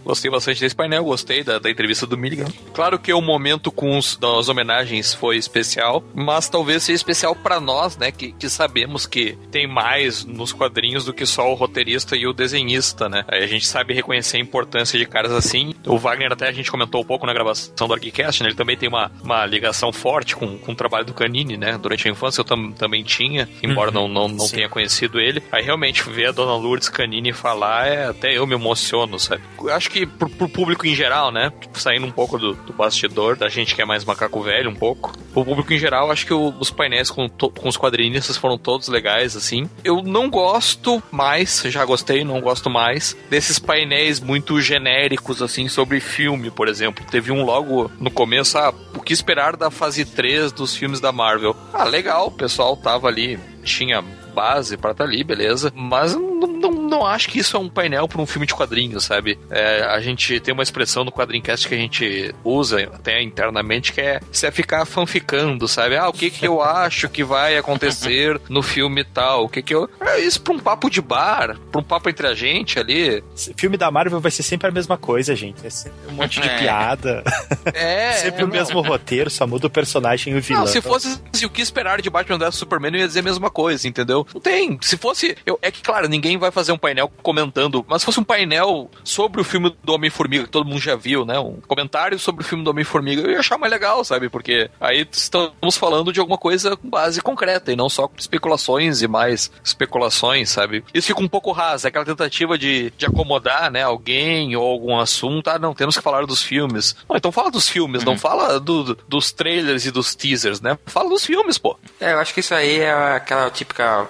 Gostei bastante desse painel, gostei da, da entrevista do Milligan. Claro que o momento com os, das homenagens foi especial, mas talvez seja especial para nós, né, que, que sabemos que tem mais nos quadrinhos do que só o roteirista e o desenhista, né? A gente sabe reconhecer a importância de caras assim. O Wagner até a gente comentou um pouco na gravação do Arquicast, né? Ele também tem uma, uma ligação forte com, com o trabalho do Canini, né? Durante a infância eu tam, também tinha, embora uhum, não, não, não tenha conhecido ele. Aí realmente ver a Dona Lourdes Canini falar, é, até eu me emociono, sabe? Eu acho que que pro, pro público em geral, né? Tipo, saindo um pouco do, do, bastidor, da gente que é mais macaco velho, um pouco. Pro público em geral, acho que o, os painéis com, to, com os quadrinistas foram todos legais, assim. Eu não gosto mais, já gostei, não gosto mais, desses painéis muito genéricos, assim, sobre filme, por exemplo. Teve um logo no começo, ah, o que esperar da fase 3 dos filmes da Marvel? Ah, legal, o pessoal tava ali, tinha base para estar tá ali, beleza. Mas não, não, não acho que isso é um painel para um filme de quadrinhos, sabe? É, a gente tem uma expressão no Quadrincast que a gente usa até internamente que é se é ficar fanficando, sabe? Ah, o que que eu acho que vai acontecer no filme tal? O que que eu. É isso pra um papo de bar, pra um papo entre a gente ali. Filme da Marvel vai ser sempre a mesma coisa, gente. É sempre um monte de É. piada. É. sempre o não. mesmo roteiro, só muda o personagem e o vilão. Não, se fosse se o que esperar de Batman vs Superman, eu ia dizer a mesma coisa, entendeu? Não tem. Se fosse. Eu, é que, claro, ninguém vai fazer um painel comentando, mas se fosse um painel sobre o filme do Homem-Formiga, que todo mundo já viu, né? Um comentário sobre o filme do Homem-Formiga, eu ia achar mais legal, sabe? Porque aí estamos falando de alguma coisa com base concreta e não só especulações e mais especulações, sabe? Isso fica um pouco raso, é aquela tentativa de, de acomodar, né, alguém ou algum assunto. Ah, não, temos que falar dos filmes. Não, então fala dos filmes, não fala do- dos trailers e dos teasers, né? Fala dos filmes, pô. É, eu acho que isso aí é aquela típica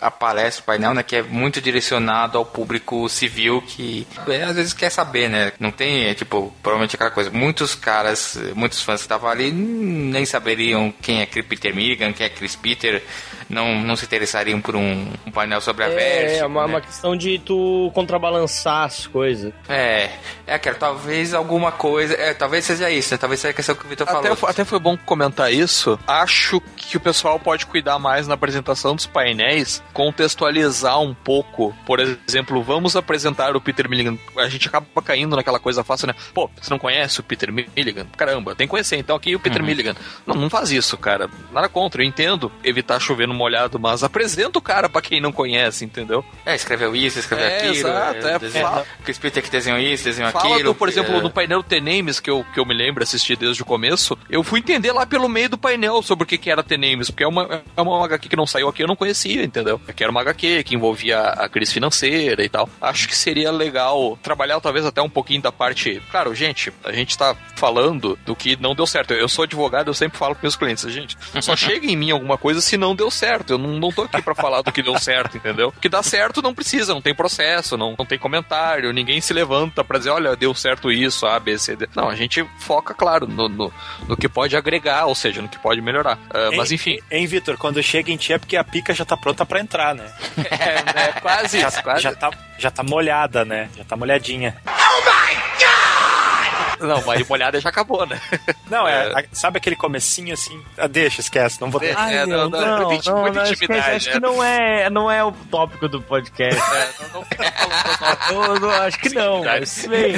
a palestra, o painel, né, que é muito direcionado ao público civil que é, às vezes quer saber, né? Não tem, é, tipo, provavelmente aquela coisa. Muitos caras, muitos fãs que estavam ali nem saberiam quem é Peter Milligan, quem é Chris Peter, não, não se interessariam por um, um painel sobre a É, Vertigo, é uma, né? uma questão de tu contrabalançar as coisas. É, é aquela, talvez alguma coisa, é, talvez seja isso, né? Talvez seja a questão que o Vitor Até, falou. até foi bom comentar isso. Acho que o pessoal pode cuidar mais na apresentação dos painéis, contextualizar um pouco. Por exemplo, vamos apresentar o Peter Milligan. A gente acaba caindo naquela coisa fácil, né? Pô, você não conhece o Peter Milligan? Caramba, tem que conhecer. Então aqui o Peter Milligan. Não, não faz isso, cara. Nada contra, eu entendo evitar chover no molhado, mas apresenta o cara pra quem não conhece, entendeu? É, escreveu isso, escreveu É, aquilo. exato, é, desenhou- fala- Chris Peter que desenhou isso, desenhou Fala aquilo. do, por exemplo, é, no painel T-Names, que eu, que eu me lembro assistir desde o começo, eu fui entender lá pelo meio do painel sobre o que, que era T-Names, porque é uma, é uma HQ que não saiu aqui, eu não conhecia, entendeu? Que era uma HQ que envolvia a crise financeira e tal. Acho que seria legal trabalhar talvez até um pouquinho da parte... Claro, gente, a gente tá falando do que não deu certo. Eu sou advogado, eu sempre falo com meus clientes, gente, só chega em mim alguma coisa se não deu certo. Eu não, não tô aqui pra falar do que deu certo, entendeu? O que dá certo não precisa, não tem processo, não, não tem comentário, ninguém se levanta pra dizer, olha, deu certo isso, A, B, C, D. Não, a gente foca, claro, no, no, no que pode agregar, ou seja, no que pode melhorar. Ah, mas enfim, Hein, Vitor, quando chega em ti é porque a pica já tá pronta pra entrar, né? é, é quase Já, isso, quase. já, tá, já tá molhada, né? Já tá molhadinha. Não, mas molhada já acabou, né? Não, é, a- sabe aquele comecinho assim? Ah, deixa, esquece, não vou ter. É, não, não, muita- muita acho, que, intimidade, acho né? que não é, não é o tópico do podcast. É, não, não, Eu não- acho que não, mas bem.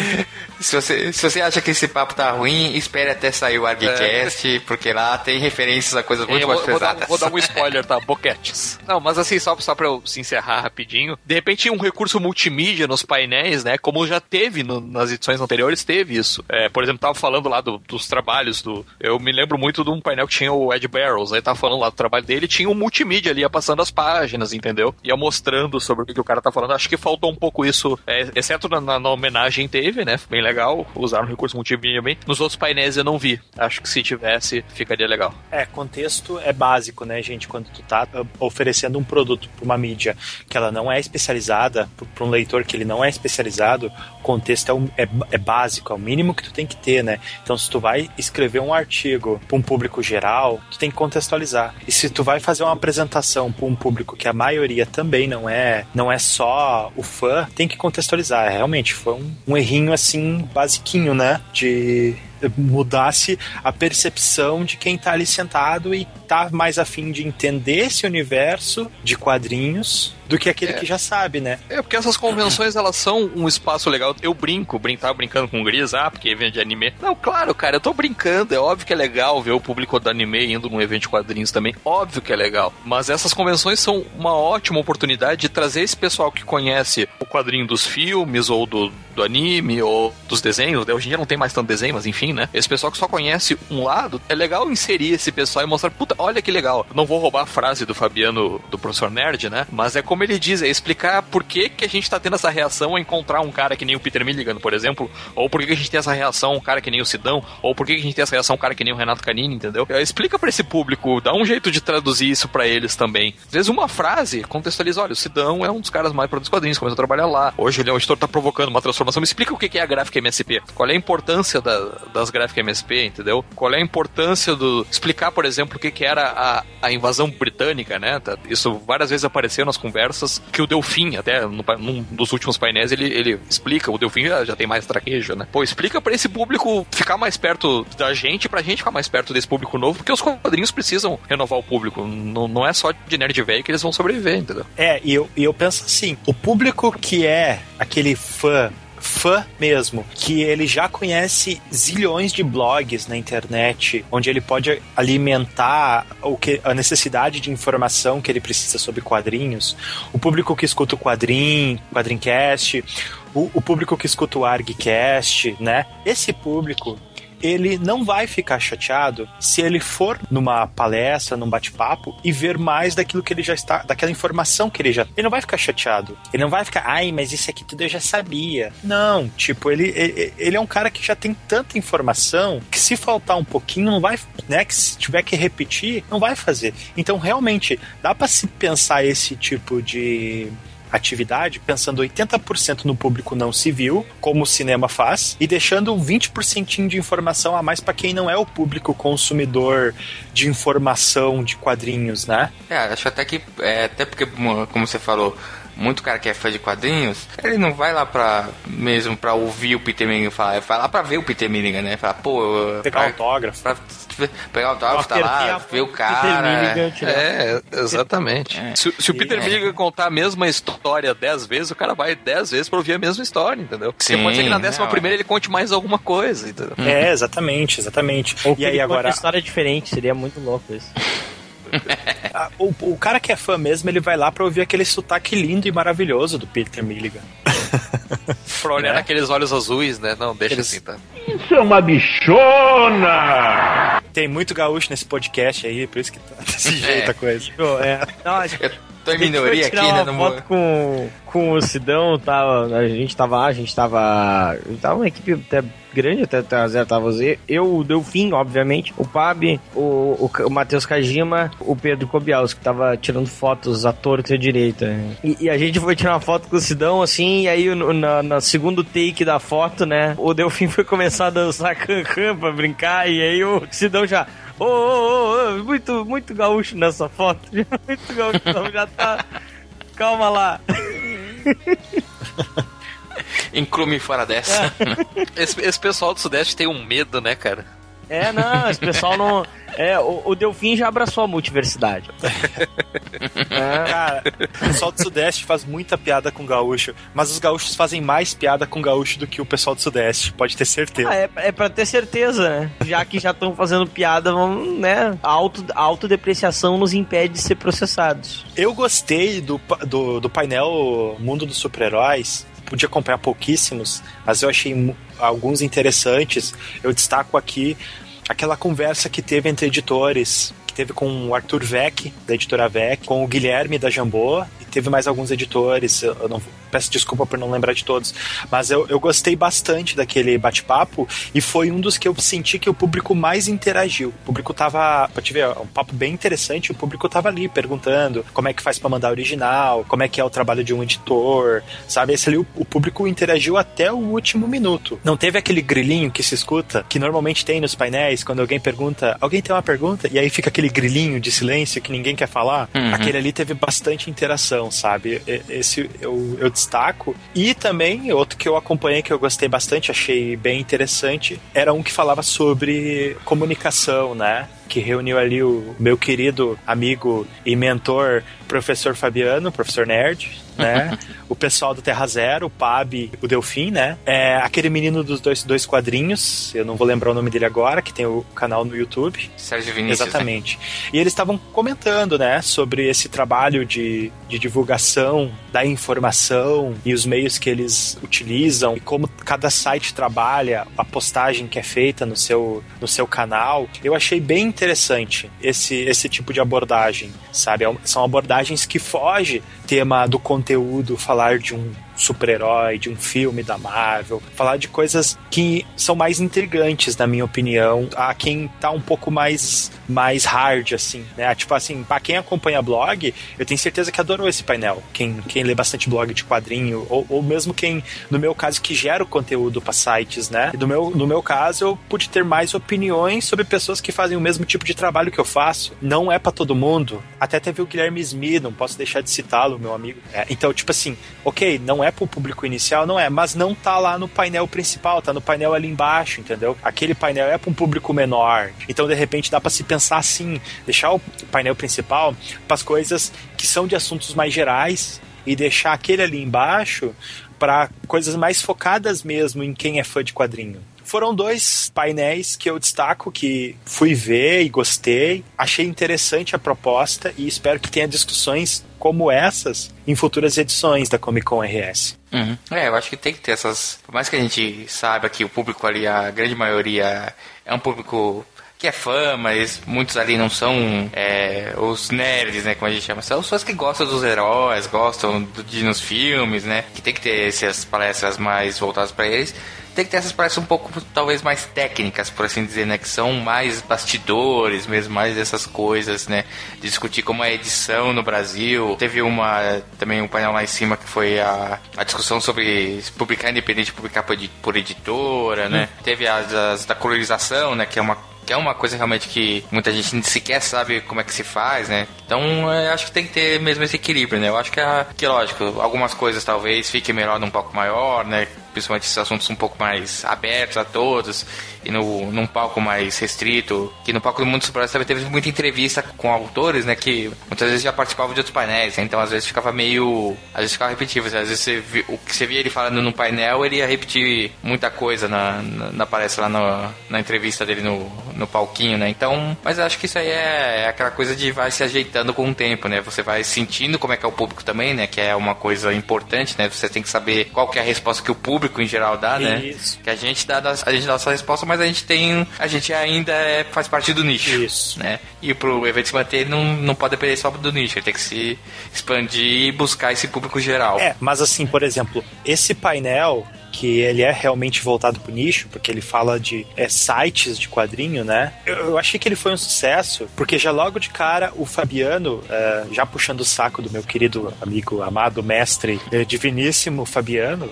Se você, se você acha que esse papo tá ruim, espere até sair o ArgCast, porque lá tem referências a coisas muito É, mais vou, vou dar, pesadas. vou dar um spoiler, tá? Boquetes. Não, mas assim, só, só pra eu se encerrar rapidinho. De repente, um recurso multimídia nos painéis, né? Como já teve no- nas edições anteriores, teve isso. É, por exemplo, tava falando lá do- dos trabalhos do. Eu me lembro muito de um painel que tinha o Ed Barrows, aí tava falando lá do trabalho dele, tinha um multimídia ali, ia passando as páginas, entendeu? Ia mostrando sobre o que, que o cara tá falando. Acho que faltou um pouco isso, é, exceto na, na- na homenagem teve, né? Bem legal, usaram recurso multimídia bem. Nos outros painéis eu não vi. Acho que se tivesse, ficaria legal. É, contexto é básico, né, gente? Quando tu tá uh, oferecendo um produto pra uma mídia que ela não é especializada, pra um leitor que ele não é especializado, contexto é, um- é, é básico, é o mínimo que tu tem que ter, né? Então, se tu vai escrever um artigo pra um público geral, tu tem que contextualizar. E se tu vai fazer uma apresentação pra um público que a maioria também não é, não é só o fã, tem que contextualizar. Realmente, foi um, um errinho assim, basiquinho, né? De mudasse a percepção de quem tá ali sentado e tá mais afim de entender esse universo de quadrinhos do que aquele É. que já sabe, né? É, porque essas convenções, elas são um espaço legal. Eu brinco, brin tava brincando com o Gris, ah, porque evento de anime. Não, claro, cara, eu tô brincando. É óbvio que é legal ver o público do anime indo num evento de quadrinhos também. Óbvio que é legal. Mas essas convenções são uma ótima oportunidade de trazer esse pessoal que conhece o quadrinho dos filmes, ou do, do anime, ou dos desenhos. né? Hoje em dia não tem mais tanto desenho, mas enfim, né? Esse pessoal que só conhece um lado, é legal inserir esse pessoal e mostrar, puta, olha que legal. Não vou roubar a frase do Fabiano, do professor Nerd, né? Mas é como ele diz, é explicar por que, que a gente tá tendo essa reação a encontrar um cara que nem o Peter Milligan, por exemplo, ou por que, que a gente tem essa reação um cara que nem o Sidão, ou por que, que a gente tem essa reação um cara que nem o Renato Canini, entendeu? É, Explica pra esse público, dá um jeito de traduzir isso pra eles também. Às vezes uma frase contextualiza, olha, o Sidão é um dos caras mais produtos quadrinhos, começou a trabalhar lá. Hoje ele é um editor tá provocando uma transformação. Me explica o que que é a gráfica MSP. Qual é a importância da- das gráficas MSP, entendeu? Qual é a importância do... Explicar, por exemplo, o que que era a, a invasão botânica, né? Tá- Isso várias vezes apareceu nas conversas, que o Delfim, até no, num dos últimos painéis, ele, ele explica, o Delfim já, tem mais traquejo, né? Pô, explica pra esse público ficar mais perto da gente, pra gente ficar mais perto desse público novo, porque os quadrinhos precisam renovar o público. Não, não é só de nerd velho que eles vão sobreviver, entendeu? É, e eu, e eu penso assim, o público que é aquele fã fã mesmo, que ele já conhece zilhões de blogs na internet, onde ele pode alimentar o que, a necessidade de informação que ele precisa sobre quadrinhos, o público que escuta o quadrim, quadrincast, o, o público que escuta o ArgCast, né? Esse público ele não vai ficar chateado se ele for numa palestra, num bate-papo e ver mais daquilo que ele já está, daquela informação que ele já. Ele não vai ficar chateado. Ele não vai ficar, ai, mas isso aqui tudo eu já sabia. Não, tipo, ele, ele, ele é um cara que já tem tanta informação que se faltar um pouquinho, não vai, né? Que se tiver que repetir, não vai fazer. Então, realmente, dá para se pensar esse tipo de atividade, pensando 80% no público não civil, como o cinema faz, e deixando um 20% de informação a mais para quem não é o público consumidor de informação de quadrinhos, né? É, acho até que. É, até porque, como você falou. Muito cara que é fã de quadrinhos, ele não vai lá pra mesmo pra ouvir o Peter Milligan falar, ele vai lá pra ver o Peter Milligan, né? Falar, pô, Pegar pra, autógrafo. pra pegar autógrafo, tá lá, ver o cara. Peter Milligan, tirar- É, exatamente. É. Se, se o Peter É. Milligan contar a mesma história dez vezes, o cara vai dez vezes pra ouvir a mesma história, entendeu? Você Sim, pode ser que na décima não, primeira é. ele conte mais alguma coisa, entendeu? É, exatamente, exatamente. Ou que e aí agora, história diferente, seria muito louco isso. a- o, o cara que é fã mesmo, ele vai lá pra ouvir aquele sotaque lindo e maravilhoso do Peter Milligan. Pra olhar Né? naqueles olhos azuis, né? Não, deixa Eles- assim, tá? Tem muito gaúcho nesse podcast aí, por isso que tá desse É. jeito a coisa. Pô, é. Não, acho Eu tô em A gente minoria aqui, né? uma foto com, com o Sidão, tava, a gente tava lá, a gente tava. Tava uma equipe até grande, até, até zero, tava eu, eu, o Delfim, obviamente, o Pab, o, o, o Matheus Kajima, o Pedro Kobiaus, que tava tirando fotos à torta e à direita. E, e a gente foi tirar uma foto com o Sidão, assim, e aí no, na, na segundo take da foto, né, o Delfim foi começar a dançar cancan pra brincar, e aí o Sidão já. Ô, ô, ô, muito, muito gaúcho nessa foto. Muito gaúcho, já tá. Calma lá. Inclume fora dessa. Esse, esse pessoal do Sudeste tem um medo, né, cara? É, não, esse pessoal não. É, o, o Delfim já abraçou a multiversidade. É, Cara, o pessoal do Sudeste faz muita piada com gaúcho, mas os gaúchos fazem mais piada com gaúcho do que o pessoal do Sudeste, pode ter certeza. ah, é, é pra ter certeza, né? Já que já estão fazendo piada, vamos, né? A, auto, a autodepreciação nos impede de ser processados. Eu gostei do, do, do painel Mundo dos Super-Heróis. Pude acompanhar pouquíssimos, mas eu achei alguns interessantes. Eu destaco aqui aquela conversa que teve entre editores, que teve com o Arthur Vec, da editora Vec, com o Guilherme da Jambô, e teve mais alguns editores. Eu não peço desculpa por não lembrar de todos, mas eu, eu gostei bastante daquele bate-papo e foi um dos que eu senti que o público mais interagiu. O público tava, pra te ver, um papo bem interessante, o público tava ali perguntando como é que faz pra mandar original, como é que é o trabalho de um editor, sabe? Esse ali o, o público interagiu até o último minuto. Não teve aquele grilinho que se escuta, que normalmente tem nos painéis, quando alguém pergunta, alguém tem uma pergunta? E aí fica aquele grilinho de silêncio que ninguém quer falar. Uhum. Aquele ali teve bastante interação, sabe? Esse eu, eu destaco. E também, outro que eu acompanhei que eu gostei bastante, achei bem interessante, era um que falava sobre comunicação, né? Que reuniu ali o meu querido amigo e mentor, professor Fabiano, professor Nerd, né? o pessoal do Terra Zero, o Pab, o Delfim, né? É, aquele menino dos dois, dois quadrinhos, eu não vou lembrar o nome dele agora, que tem o canal no YouTube. Sérgio Vinícius. né? Exatamente. E eles estavam comentando, né, sobre esse trabalho de, de divulgação da informação e os meios que eles utilizam e como cada site trabalha a postagem que é feita no seu, no seu canal. Eu achei bem interessante esse, esse tipo de abordagem, sabe? É São abordagens que fogem tema do conteúdo, falar de um super-herói, de um filme da Marvel, falar de coisas que são mais intrigantes, na minha opinião, a quem tá um pouco mais, mais hard, assim, né? Tipo assim, pra quem acompanha blog, eu tenho certeza que adorou esse painel. Quem, quem lê bastante blog de quadrinho, ou, ou mesmo quem, no meu caso, que gera o conteúdo para sites, né? No meu, no meu caso, eu pude ter mais opiniões sobre pessoas que fazem o mesmo tipo de trabalho que eu faço. Não é para todo mundo. Até teve o Guilherme Smith, não posso deixar de citá-lo, meu amigo. É, então, tipo assim, ok, não é pro público inicial, não é, mas não tá lá no painel principal, tá no painel ali embaixo, entendeu? Aquele painel é para um público menor. Então, de repente, dá para se pensar assim, deixar o painel principal para as coisas que são de assuntos mais gerais e deixar aquele ali embaixo para coisas mais focadas mesmo em quem é fã de quadrinho. Foram dois painéis que eu destaco que fui ver e gostei. Achei interessante a proposta e espero que tenha discussões como essas em futuras edições da Comic Con RS. Uhum. É, eu acho que tem que ter essas. Por mais que a gente saiba que o público ali, a grande maioria, é um público que é fã, mas muitos ali não são é, os nerds, né, como a gente chama. São pessoas que gostam dos heróis, gostam de ir nos filmes, né, que tem que ter essas palestras mais voltadas para eles tem que ter essas palestras um pouco, talvez, mais técnicas, por assim dizer, né? Que são mais bastidores mesmo, mais essas coisas, né? Discutir como é a edição no Brasil. Teve uma, também um painel lá em cima que foi a, a discussão sobre publicar independente, publicar por, por editora, né? Hum. Teve as, as da colorização, né? Que é uma que é uma coisa realmente que muita gente sequer sabe como é que se faz, né? Então, eu acho que tem que ter mesmo esse equilíbrio, né? Eu acho que, é, que lógico, algumas coisas talvez fiquem melhor num palco maior, né? Principalmente esses assuntos um pouco mais abertos a todos e no, num palco mais restrito. Que no palco do Mundo Super também teve muita entrevista com autores, né? Que muitas vezes já participavam de outros painéis, né? então às vezes ficava meio. Às vezes ficava repetitivo. Às vezes você o que você via ele falando no painel, ele ia repetir muita coisa na, na, na palestra lá no, na entrevista dele no, no palquinho, né? Então, mas acho que isso aí é, é aquela coisa de vai se ajeitando com o tempo, né? Você vai sentindo como é que é o público também, né? Que é uma coisa importante, né? Você tem que saber qual que é a resposta que o público em geral dá, né? Isso. Que a gente dá, a gente dá a sua resposta, mas a gente tem. A gente ainda é, faz parte do nicho. Isso. Né? E pro evento se manter, não, não pode depender só do nicho. Ele tem que se expandir e buscar esse público geral. É, mas assim, por exemplo, esse painel que ele é realmente voltado pro nicho, porque ele fala de é, sites de quadrinho, né? Eu, eu, achei que ele foi um sucesso, porque já logo de cara o Fabiano, é, já puxando o saco do meu querido amigo, amado mestre, é, diviníssimo Fabiano,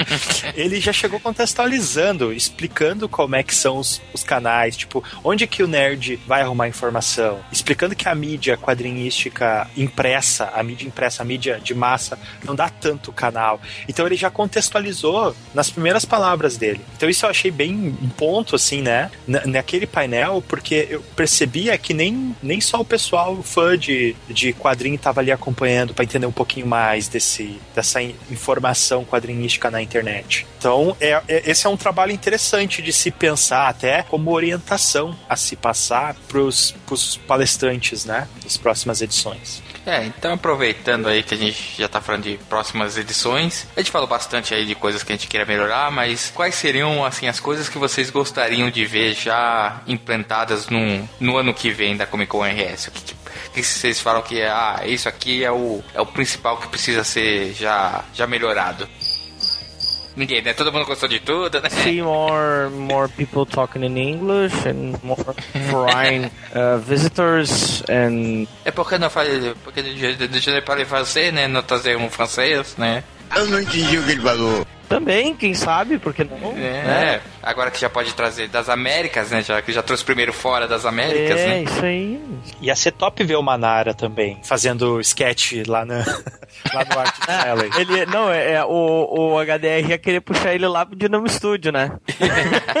ele já chegou contextualizando, explicando como é que são os, os canais, tipo, onde que o nerd vai arrumar informação, explicando que a mídia quadrinística impressa, a mídia impressa, a mídia de massa, não dá tanto canal. Então ele já contextualizou nas primeiras palavras dele. Então isso eu achei bem um ponto, assim, né? naquele painel, porque eu percebia que nem, nem só o pessoal fã de, de quadrinho estava ali acompanhando para entender um pouquinho mais desse, dessa informação quadrinística na internet. Então, é, é, esse é um trabalho interessante de se pensar até como orientação a se passar para os palestrantes, né? Das próximas edições. É, então aproveitando aí que a gente já tá falando de próximas edições, a gente falou bastante aí de coisas que a gente queria melhorar, mas quais seriam, assim, as coisas que vocês gostariam de ver já implantadas no, no ano que vem da Comic Con RS? O que, tipo, que vocês falam que ah, isso aqui é o, é o principal que precisa ser já, já melhorado? Ninguém, né? Todo mundo gostou de tudo, né? See more, more people talking in English and more foreign uh, visitors and... É porque não faz... Porque deixa eu falar francês, né? Não trazer um francês, né? Eu não entendi o que ele falou. Também, quem sabe, porque não? É, né? agora que já pode trazer das Américas, né? Já que já trouxe primeiro fora das Américas, é, né? isso aí. Ia ser top ver o Manara também, fazendo sketch lá, na, lá no Art Alley. Ele, não, é, é, o, o HDR ia querer puxar ele lá pro Dinamo Studio, né?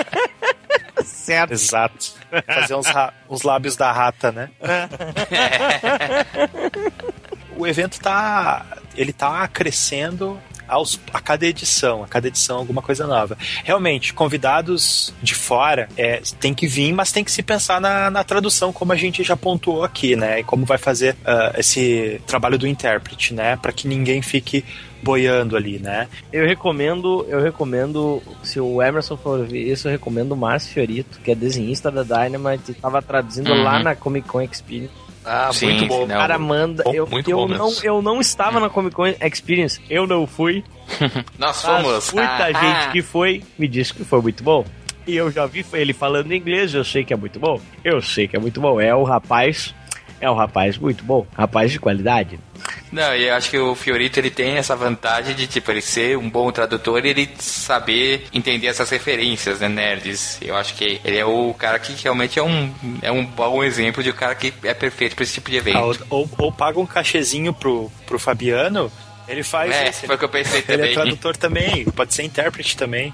certo. Exato. Fazer uns, uns lábios da rata, né? o evento tá. Ele tá crescendo aos, a cada edição, a cada edição alguma coisa nova. Realmente, convidados de fora é, tem que vir, mas tem que se pensar na, na tradução, como a gente já pontuou aqui, né? E como vai fazer uh, esse trabalho do intérprete, né? Para que ninguém fique boiando ali, né? Eu recomendo, eu recomendo, se o Emerson for ver isso, eu recomendo o Márcio Fiorito, que é desenhista da Dynamite, estava traduzindo uhum. lá na Comic Con Experience Ah, Sim, muito bom. não. Cara, manda. Bom, eu, muito eu, bom não, eu não estava na Comic Con Experience, eu não fui. Nós fomos. muita Ah, gente ah. que foi me disse que foi muito bom. E eu já vi ele falando inglês, eu sei que é muito bom. Eu sei que é muito bom. É o rapaz. É um rapaz muito bom. Rapaz de qualidade. Não, e eu acho que o Fiorito ele tem essa vantagem de tipo ele ser um bom tradutor e ele saber entender essas referências, né, nerds. Eu acho que ele é o cara que realmente é um é um bom exemplo de um cara que é perfeito para esse tipo de evento. Ah, ou, ou, ou paga um cachezinho pro, pro Fabiano, ele faz é, esse. foi o que eu pensei Ele é também. tradutor também, pode ser intérprete também.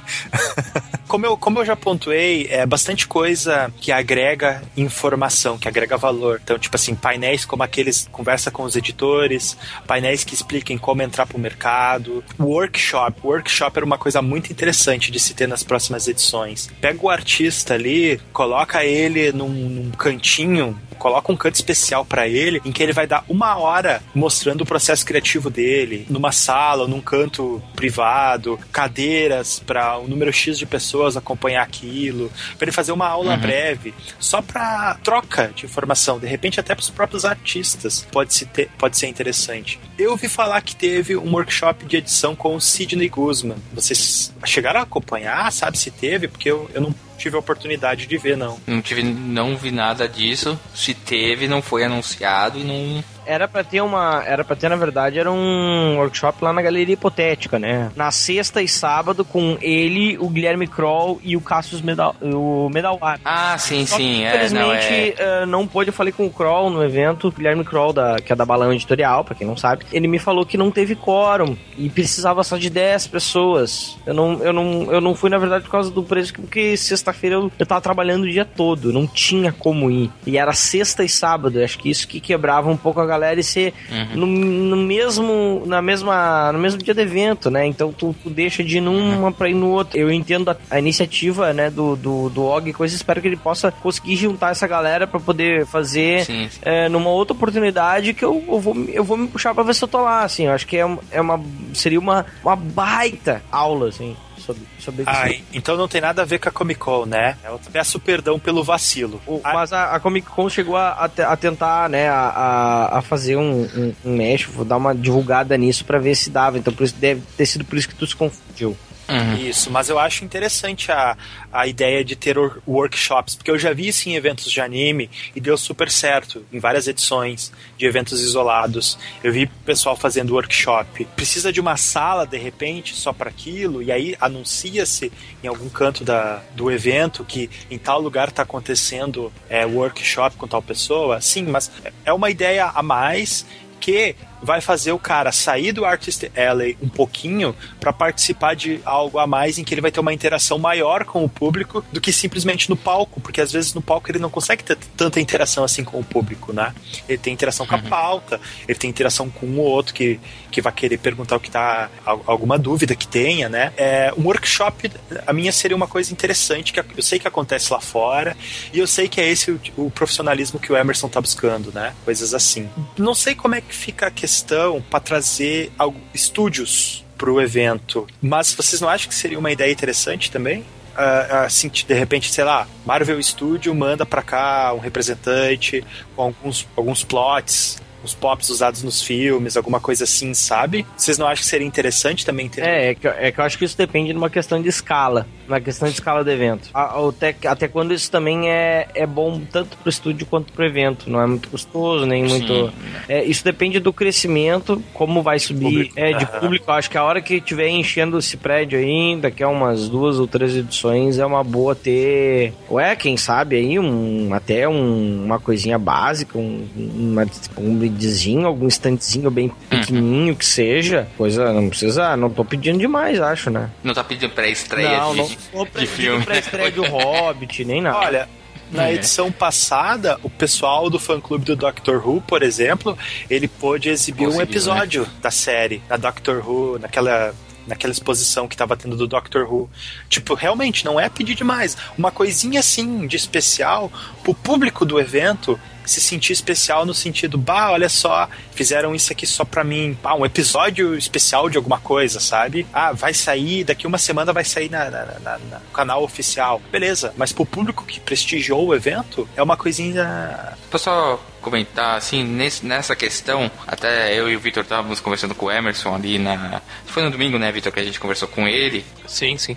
como, eu, como eu já pontuei, é bastante coisa que agrega informação, que agrega valor. Então, tipo assim, painéis como aqueles conversa com os editores, painéis que expliquem como entrar pro mercado, workshop. Workshop era uma coisa muito interessante de se ter nas próximas edições. Pega o artista ali, coloca ele num, num cantinho, coloca um canto especial para ele, em que ele vai dar uma hora mostrando o processo criativo dele, numa sala, num canto privado, cadeiras para um número X de pessoas acompanhar aquilo, para ele fazer uma aula breve, só para troca de informação, de repente até para os próprios artistas pode, -se ter, pode ser interessante. Eu ouvi falar que teve um workshop de edição com o Sidney Guzman. Vocês chegaram a acompanhar? Sabe se teve? Porque eu, eu não tive a oportunidade de ver, não. Não tive, não vi nada disso. Se teve, não foi anunciado e não. Era pra ter uma. Era pra ter, na verdade, era um workshop lá na Galeria Hipotética, né? Na sexta e sábado, com ele, o Guilherme Kroll e o Cassius Medal, o Medalwar. Ah, sim, Só que, sim. É, não, infelizmente, é... eh, não pôde. Eu falei com o Kroll no evento, o Guilherme Kroll, da, que é da Balão Editorial, pra quem não sabe. Ele me falou que não teve quórum e precisava só de 10 pessoas. Eu não, eu não, eu não fui, na verdade, por causa do preço, porque sexta-feira eu, eu tava trabalhando o dia todo, não tinha como ir. E era sexta e sábado, acho que isso que quebrava um pouco a galera e ser no, no mesmo, na mesma, no mesmo dia do evento, né? Então tu, tu deixa de ir numa pra ir no outro. Eu entendo a, a iniciativa, né, do, do, do Og e coisa, espero que ele possa conseguir juntar essa galera pra poder fazer Sim, sim. é, numa outra oportunidade que eu, eu, vou, eu vou me puxar pra ver se eu tô lá, assim. Eu acho que é, é uma, seria uma, uma baita aula, assim, sobre, sobre Ah, isso. então não tem nada a ver com a Comic Con, né? Eu peço perdão pelo vacilo. O- Ah, Mas a, a Comic Con chegou a, a te- a tentar, né, a, a, fazer um, um, um mesh, vou dar uma divulgada nisso pra ver se dava. Então por isso deve ter sido por isso que tu se confundiu. Uhum. Isso, mas eu acho interessante a, a ideia de ter wor- workshops, porque eu já vi isso em eventos de anime e deu super certo em várias edições de eventos isolados. Eu vi pessoal fazendo workshop. Precisa de uma sala de repente só para aquilo e aí anuncia-se em algum canto da, do evento que em tal lugar está acontecendo é, workshop com tal pessoa. Sim, mas é uma ideia a mais que vai fazer o cara sair do Artist Alley um pouquinho para participar de algo a mais em que ele vai ter uma interação maior com o público do que simplesmente no palco, porque às vezes no palco ele não consegue ter tanta interação assim com o público, né? Ele tem interação com a pauta, ele tem interação com ou outro que, que vai querer perguntar o que tá al- alguma dúvida que tenha, né? É, um workshop, a minha seria uma coisa interessante que eu sei que acontece lá fora e eu sei que é esse o, o profissionalismo que o Emerson tá buscando, né? Coisas assim. Não sei como é que fica a questão para trazer algo, estúdios pro evento, mas vocês não acham que seria uma ideia interessante também? Ah, assim, de repente, sei lá, Marvel Studio manda pra cá um representante com alguns, alguns plots, uns pops usados nos filmes, alguma coisa assim, sabe? Vocês não acham que seria interessante também ter É, é que, é que eu acho que isso depende de uma questão de escala, uma questão de escala do evento. A- Até, até quando isso também é, é bom tanto pro estúdio quanto pro evento, não é muito custoso, nem muito. É, isso depende do crescimento, como vai subir Público. é, de público. Eu acho que a hora que tiver enchendo esse prédio aí, daqui a umas duas ou três edições, é uma boa ter. Ué, quem sabe aí, um, até um- uma coisinha básica, um, uma, um brindezinho, algum estantezinho bem pequenininho que seja. Coisa, não precisa, não tô pedindo demais, acho, né? Não tá pedindo pré-estreia Não, de, não tô de filme. pra estreia do Hobbit, nem nada. Olha, na É. edição passada, o pessoal do fã-clube do Doctor Who, por exemplo, ele pôde exibir um Conseguiu, episódio da série, da Doctor Who, naquela naquela exposição que tava tendo do Doctor Who. Tipo, realmente, não é pedir demais. Uma coisinha assim de especial pro público do evento se sentir especial no sentido, bah, olha só, fizeram isso aqui só pra mim. Ah, um episódio especial de alguma coisa, sabe? Ah, vai sair, daqui uma semana vai sair na, na- na- na- no canal oficial. Beleza, mas pro público que prestigiou o evento, é uma coisinha. Pessoal, comentar, assim, nesse, nessa questão, até eu e o Vitor estávamos conversando com o Emerson ali na. Foi no domingo, né, Vitor, que a gente conversou com ele. Sim, sim.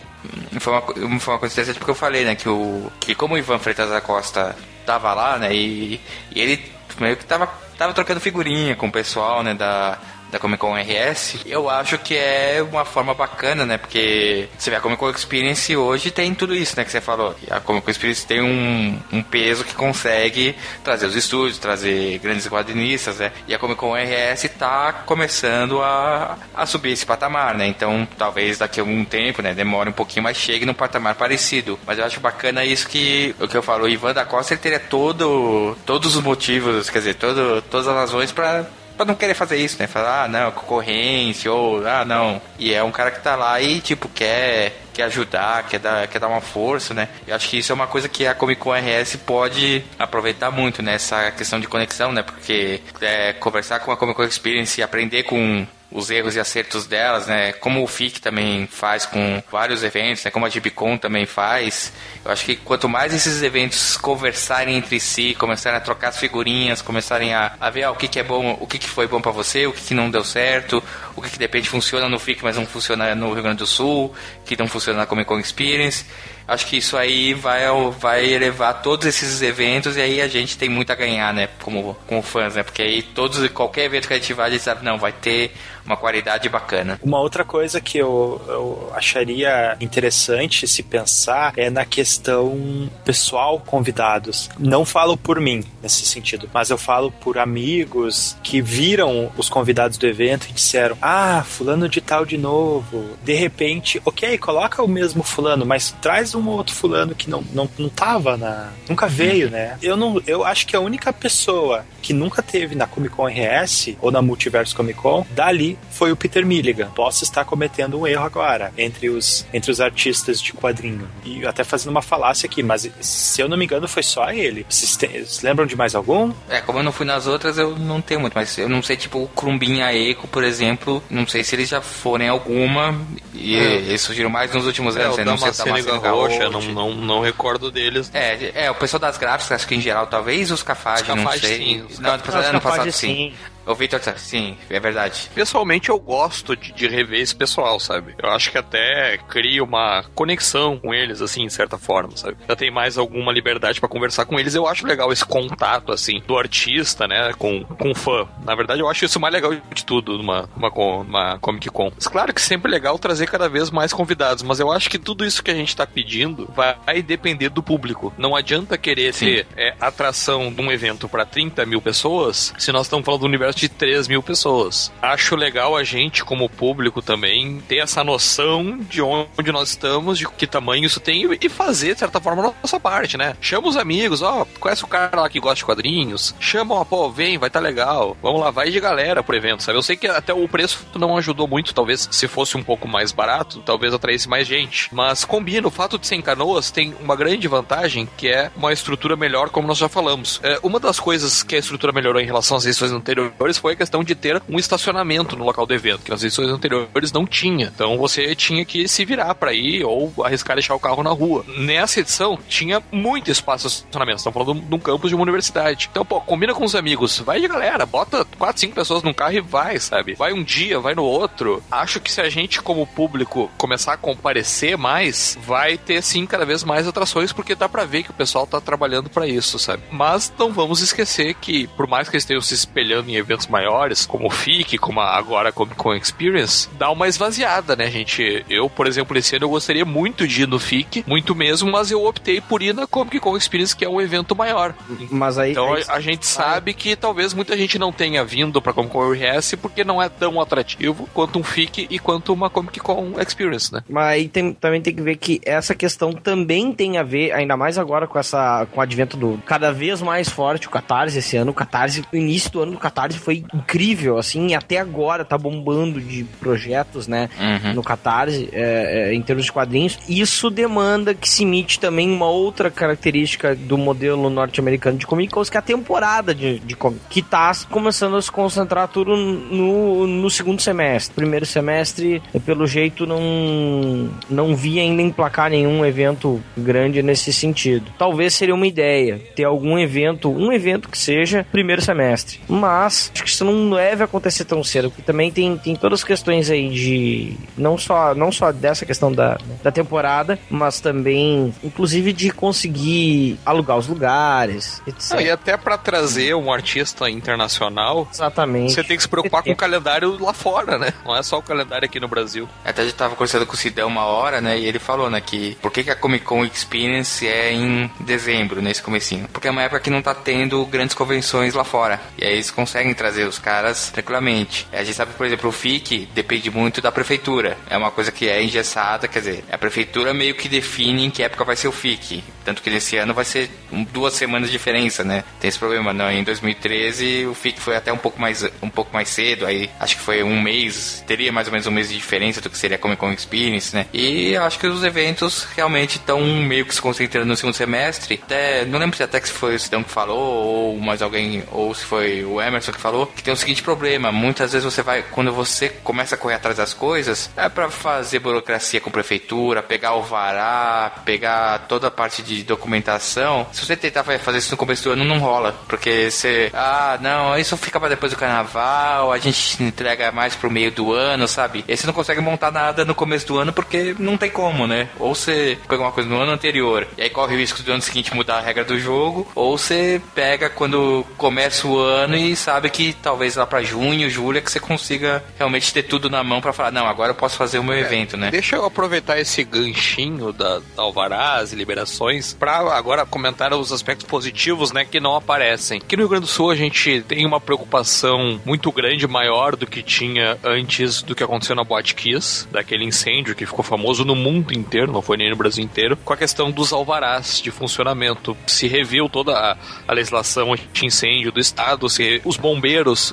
Foi uma, foi uma coisa interessante porque eu falei, né, que, o, que como o Ivan Freitas da Costa tava lá, né, e, e ele meio que tava, tava trocando figurinha com o pessoal, né, da da Comic Con RS, eu acho que é uma forma bacana, né? Porque você vê a Comic Con Experience hoje tem tudo isso, né? Que você falou. A Comic Con Experience tem um, um peso que consegue trazer os estúdios, trazer grandes quadrinistas, né? E a Comic Con RS tá começando a, a subir esse patamar, né? Então talvez daqui a algum tempo, né? Demore um pouquinho, mas chegue num patamar parecido. Mas eu acho bacana isso que o que eu falo, o Ivan da Costa ele teria todo, todos os motivos, quer dizer, todo, todas as razões para pra não querer fazer isso, né? Falar, ah, não, concorrência, ou, ah, não. E é um cara que tá lá e, tipo, quer, quer ajudar, quer dar, quer dar uma força, né? Eu acho que isso é uma coisa que a Comic Con RS pode aproveitar muito, né? Essa questão de conexão, né? Porque é, conversar com a Comic Con Experience e aprender com os erros e acertos delas, né? Como o FIC também faz com vários eventos, né? Como a GBCon também faz. Eu acho que quanto mais esses eventos conversarem entre si, começarem a trocar as figurinhas, começarem a, a ver ah, o que, que é bom, o que, que foi bom para você, o que, que não deu certo, o que, que de repente funciona no FIC, mas não funciona no Rio Grande do Sul, que não funciona na Comic Con Experience. Acho que isso aí vai, vai elevar todos esses eventos e aí a gente tem muito a ganhar, né? Como, como fãs, né? Porque aí todos, qualquer evento que a gente vai, a gente sabe, não, vai ter uma qualidade bacana. Uma outra coisa que eu, eu acharia interessante se pensar é na questão pessoal convidados. Não falo por mim nesse sentido, mas eu falo por amigos que viram os convidados do evento e disseram: Ah, fulano de tal de novo. De repente, ok, coloca o mesmo fulano, mas traz um outro fulano que não, não, não tava na. Nunca veio, né? Eu, não, eu acho que a única pessoa que nunca teve na Comic Con RS ou na Multiverso Comic Con, dali foi o Peter Milligan. Posso estar cometendo um erro agora entre os, entre os artistas de quadrinho. E até fazendo uma falácia aqui, mas se eu não me engano, foi só ele. Vocês, tem, vocês lembram de mais algum? É, como eu não fui nas outras, eu não tenho muito, mas eu não sei, tipo, o Crumbinha Eco, por exemplo, não sei se eles já foram em alguma e é. eles surgiram mais nos últimos é, anos. É, não sei se da Roxa, não, não, não recordo deles. É, é, o pessoal das gráficas, acho que em geral, talvez os Cafage, não sei. Sim, os não, Cafage, ano passado sim. O Victor, sim, é verdade. Pessoalmente, eu gosto de, de, rever esse pessoal, sabe? Eu acho que até cria uma conexão com eles, assim, de certa forma, sabe? Já tem mais alguma liberdade para conversar com eles. Eu acho legal esse contato, assim, do artista, né, com, com o fã. Na verdade, eu acho isso mais legal de tudo numa, numa, numa Comic Con. Mas claro que sempre é legal trazer cada vez mais convidados, mas eu acho que tudo isso que a gente tá pedindo vai depender do público. Não adianta querer Sim. ter é, atração de um evento para 30 mil pessoas se nós estamos falando do universo de 3 mil pessoas. Acho legal a gente, como público, também ter essa noção de onde nós estamos, de que tamanho isso tem e fazer, de certa forma, a nossa parte, né? Chama os amigos, ó, conhece o cara lá que gosta de quadrinhos, chama, ó, pô, vem, vai tá legal. Vamos lá, vai de galera pro evento, sabe? Eu sei que até o preço não ajudou muito, talvez se fosse um pouco mais barato, talvez atraísse mais gente. Mas combina, o fato de ser em canoas tem uma grande vantagem, que é uma estrutura melhor, como nós já falamos. É, uma das coisas que a estrutura melhorou em relação às edições anteriores foi a questão de ter um estacionamento no local do evento, que nas edições anteriores não tinha. Então você tinha que se virar para ir ou arriscar deixar o carro na rua. Nessa edição tinha muito espaço de estacionamento. Estamos falando de um campus de uma universidade. Então, pô, combina com os amigos, vai de galera, bota quatro, cinco pessoas num carro e vai, sabe? Vai um dia, vai no outro. Acho que se a gente, como público, começar a comparecer mais, vai ter sim cada vez mais atrações, porque dá para ver que o pessoal tá trabalhando para isso, sabe? Mas não vamos esquecer que, por mais que eles estejam se espelhando em eventos maiores, como o FIC, como agora a Comic Con Experience, dá uma esvaziada, né, gente? Eu, por exemplo, esse ano eu gostaria muito de ir no FIC, muito mesmo, mas eu optei por ir na Comic Con Experience, que é um evento maior. Mas aí. Então aí, a gente sabe que talvez muita gente não tenha vindo pra Comic Con RS porque não é tão atrativo quanto um FIC e quanto uma Comic Con Experience, né? Mas aí tem, também tem que ver que essa questão também tem a ver, ainda mais agora com essa com o advento do cada vez mais forte o Catarse esse ano. O Catarse, o início do ano do Catarse foi incrível, assim, e até agora tá bombando de projetos, né, Uhum. no Catarse, é, é, em termos de quadrinhos. Isso demanda que se imite também uma outra característica do modelo norte-americano de Comic Cons, que é a temporada de, de comic, que tá começando a se concentrar tudo no, no segundo semestre. Primeiro semestre, pelo jeito, não, não vi ainda emplacar nenhum evento grande nesse sentido. Talvez seria uma ideia ter algum evento, um evento que seja primeiro semestre. Mas acho que isso não deve acontecer tão cedo, porque também tem, tem todas as questões aí de não só, não só dessa questão da, da temporada, mas também, inclusive, de conseguir alugar os lugares, etc. Não, e até pra trazer um artista internacional, Exatamente. você tem que se preocupar com o calendário lá fora, né? Não é só o calendário aqui no Brasil. Até a gente tava conversando com o Sidão uma hora, né? E ele falou, né, que por que, que a Comic Con Experience é em dezembro, nesse comecinho? Porque é uma época que não tá tendo grandes convenções lá fora. E aí eles conseguem trazer os caras tranquilamente. A gente sabe, por exemplo, o FIC depende muito da prefeitura. É uma coisa que é engessada, quer dizer, a prefeitura meio que define em que época vai ser o FIC. Tanto que nesse ano vai ser duas semanas de diferença, né? Tem esse problema, não. Em 2013 o FIC foi até um pouco mais um pouco mais cedo, aí acho que foi um mês, teria mais ou menos um mês de diferença do que seria a Comic Con Experience, né? E acho que os eventos realmente estão meio que se concentrando no segundo semestre. Até, não lembro se até que foi o Sidão que falou, ou mais alguém, ou se foi o Emerson que falou, que tem o seguinte problema, muitas vezes você vai, quando você começa a correr atrás das coisas, é pra fazer burocracia com prefeitura, pegar o vará, pegar toda a parte de documentação. Se você tentar fazer isso no começo do ano, não rola, porque você, ah, não, isso fica pra depois do carnaval, a gente entrega mais pro meio do ano, sabe? E você não consegue montar nada no começo do ano porque não tem como, né? Ou você pega uma coisa no ano anterior e aí corre o risco do ano seguinte mudar a regra do jogo, ou você pega quando começa o ano e sabe que talvez lá pra junho, julho é que você consiga realmente ter tudo na mão pra falar, não, agora eu posso fazer o meu evento, né? Deixa eu aproveitar esse ganchinho da, da Alvarás e liberações pra agora comentar os aspectos positivos, né, que não aparecem. Aqui no Rio Grande do Sul a gente tem uma preocupação muito grande, maior do que tinha antes do que aconteceu na Boate Kiss, daquele incêndio que ficou famoso no mundo inteiro, não foi nem no Brasil inteiro, com a questão dos alvarás de funcionamento. Se reviu toda a, a legislação anti-incêndio do Estado, se, os bombeiros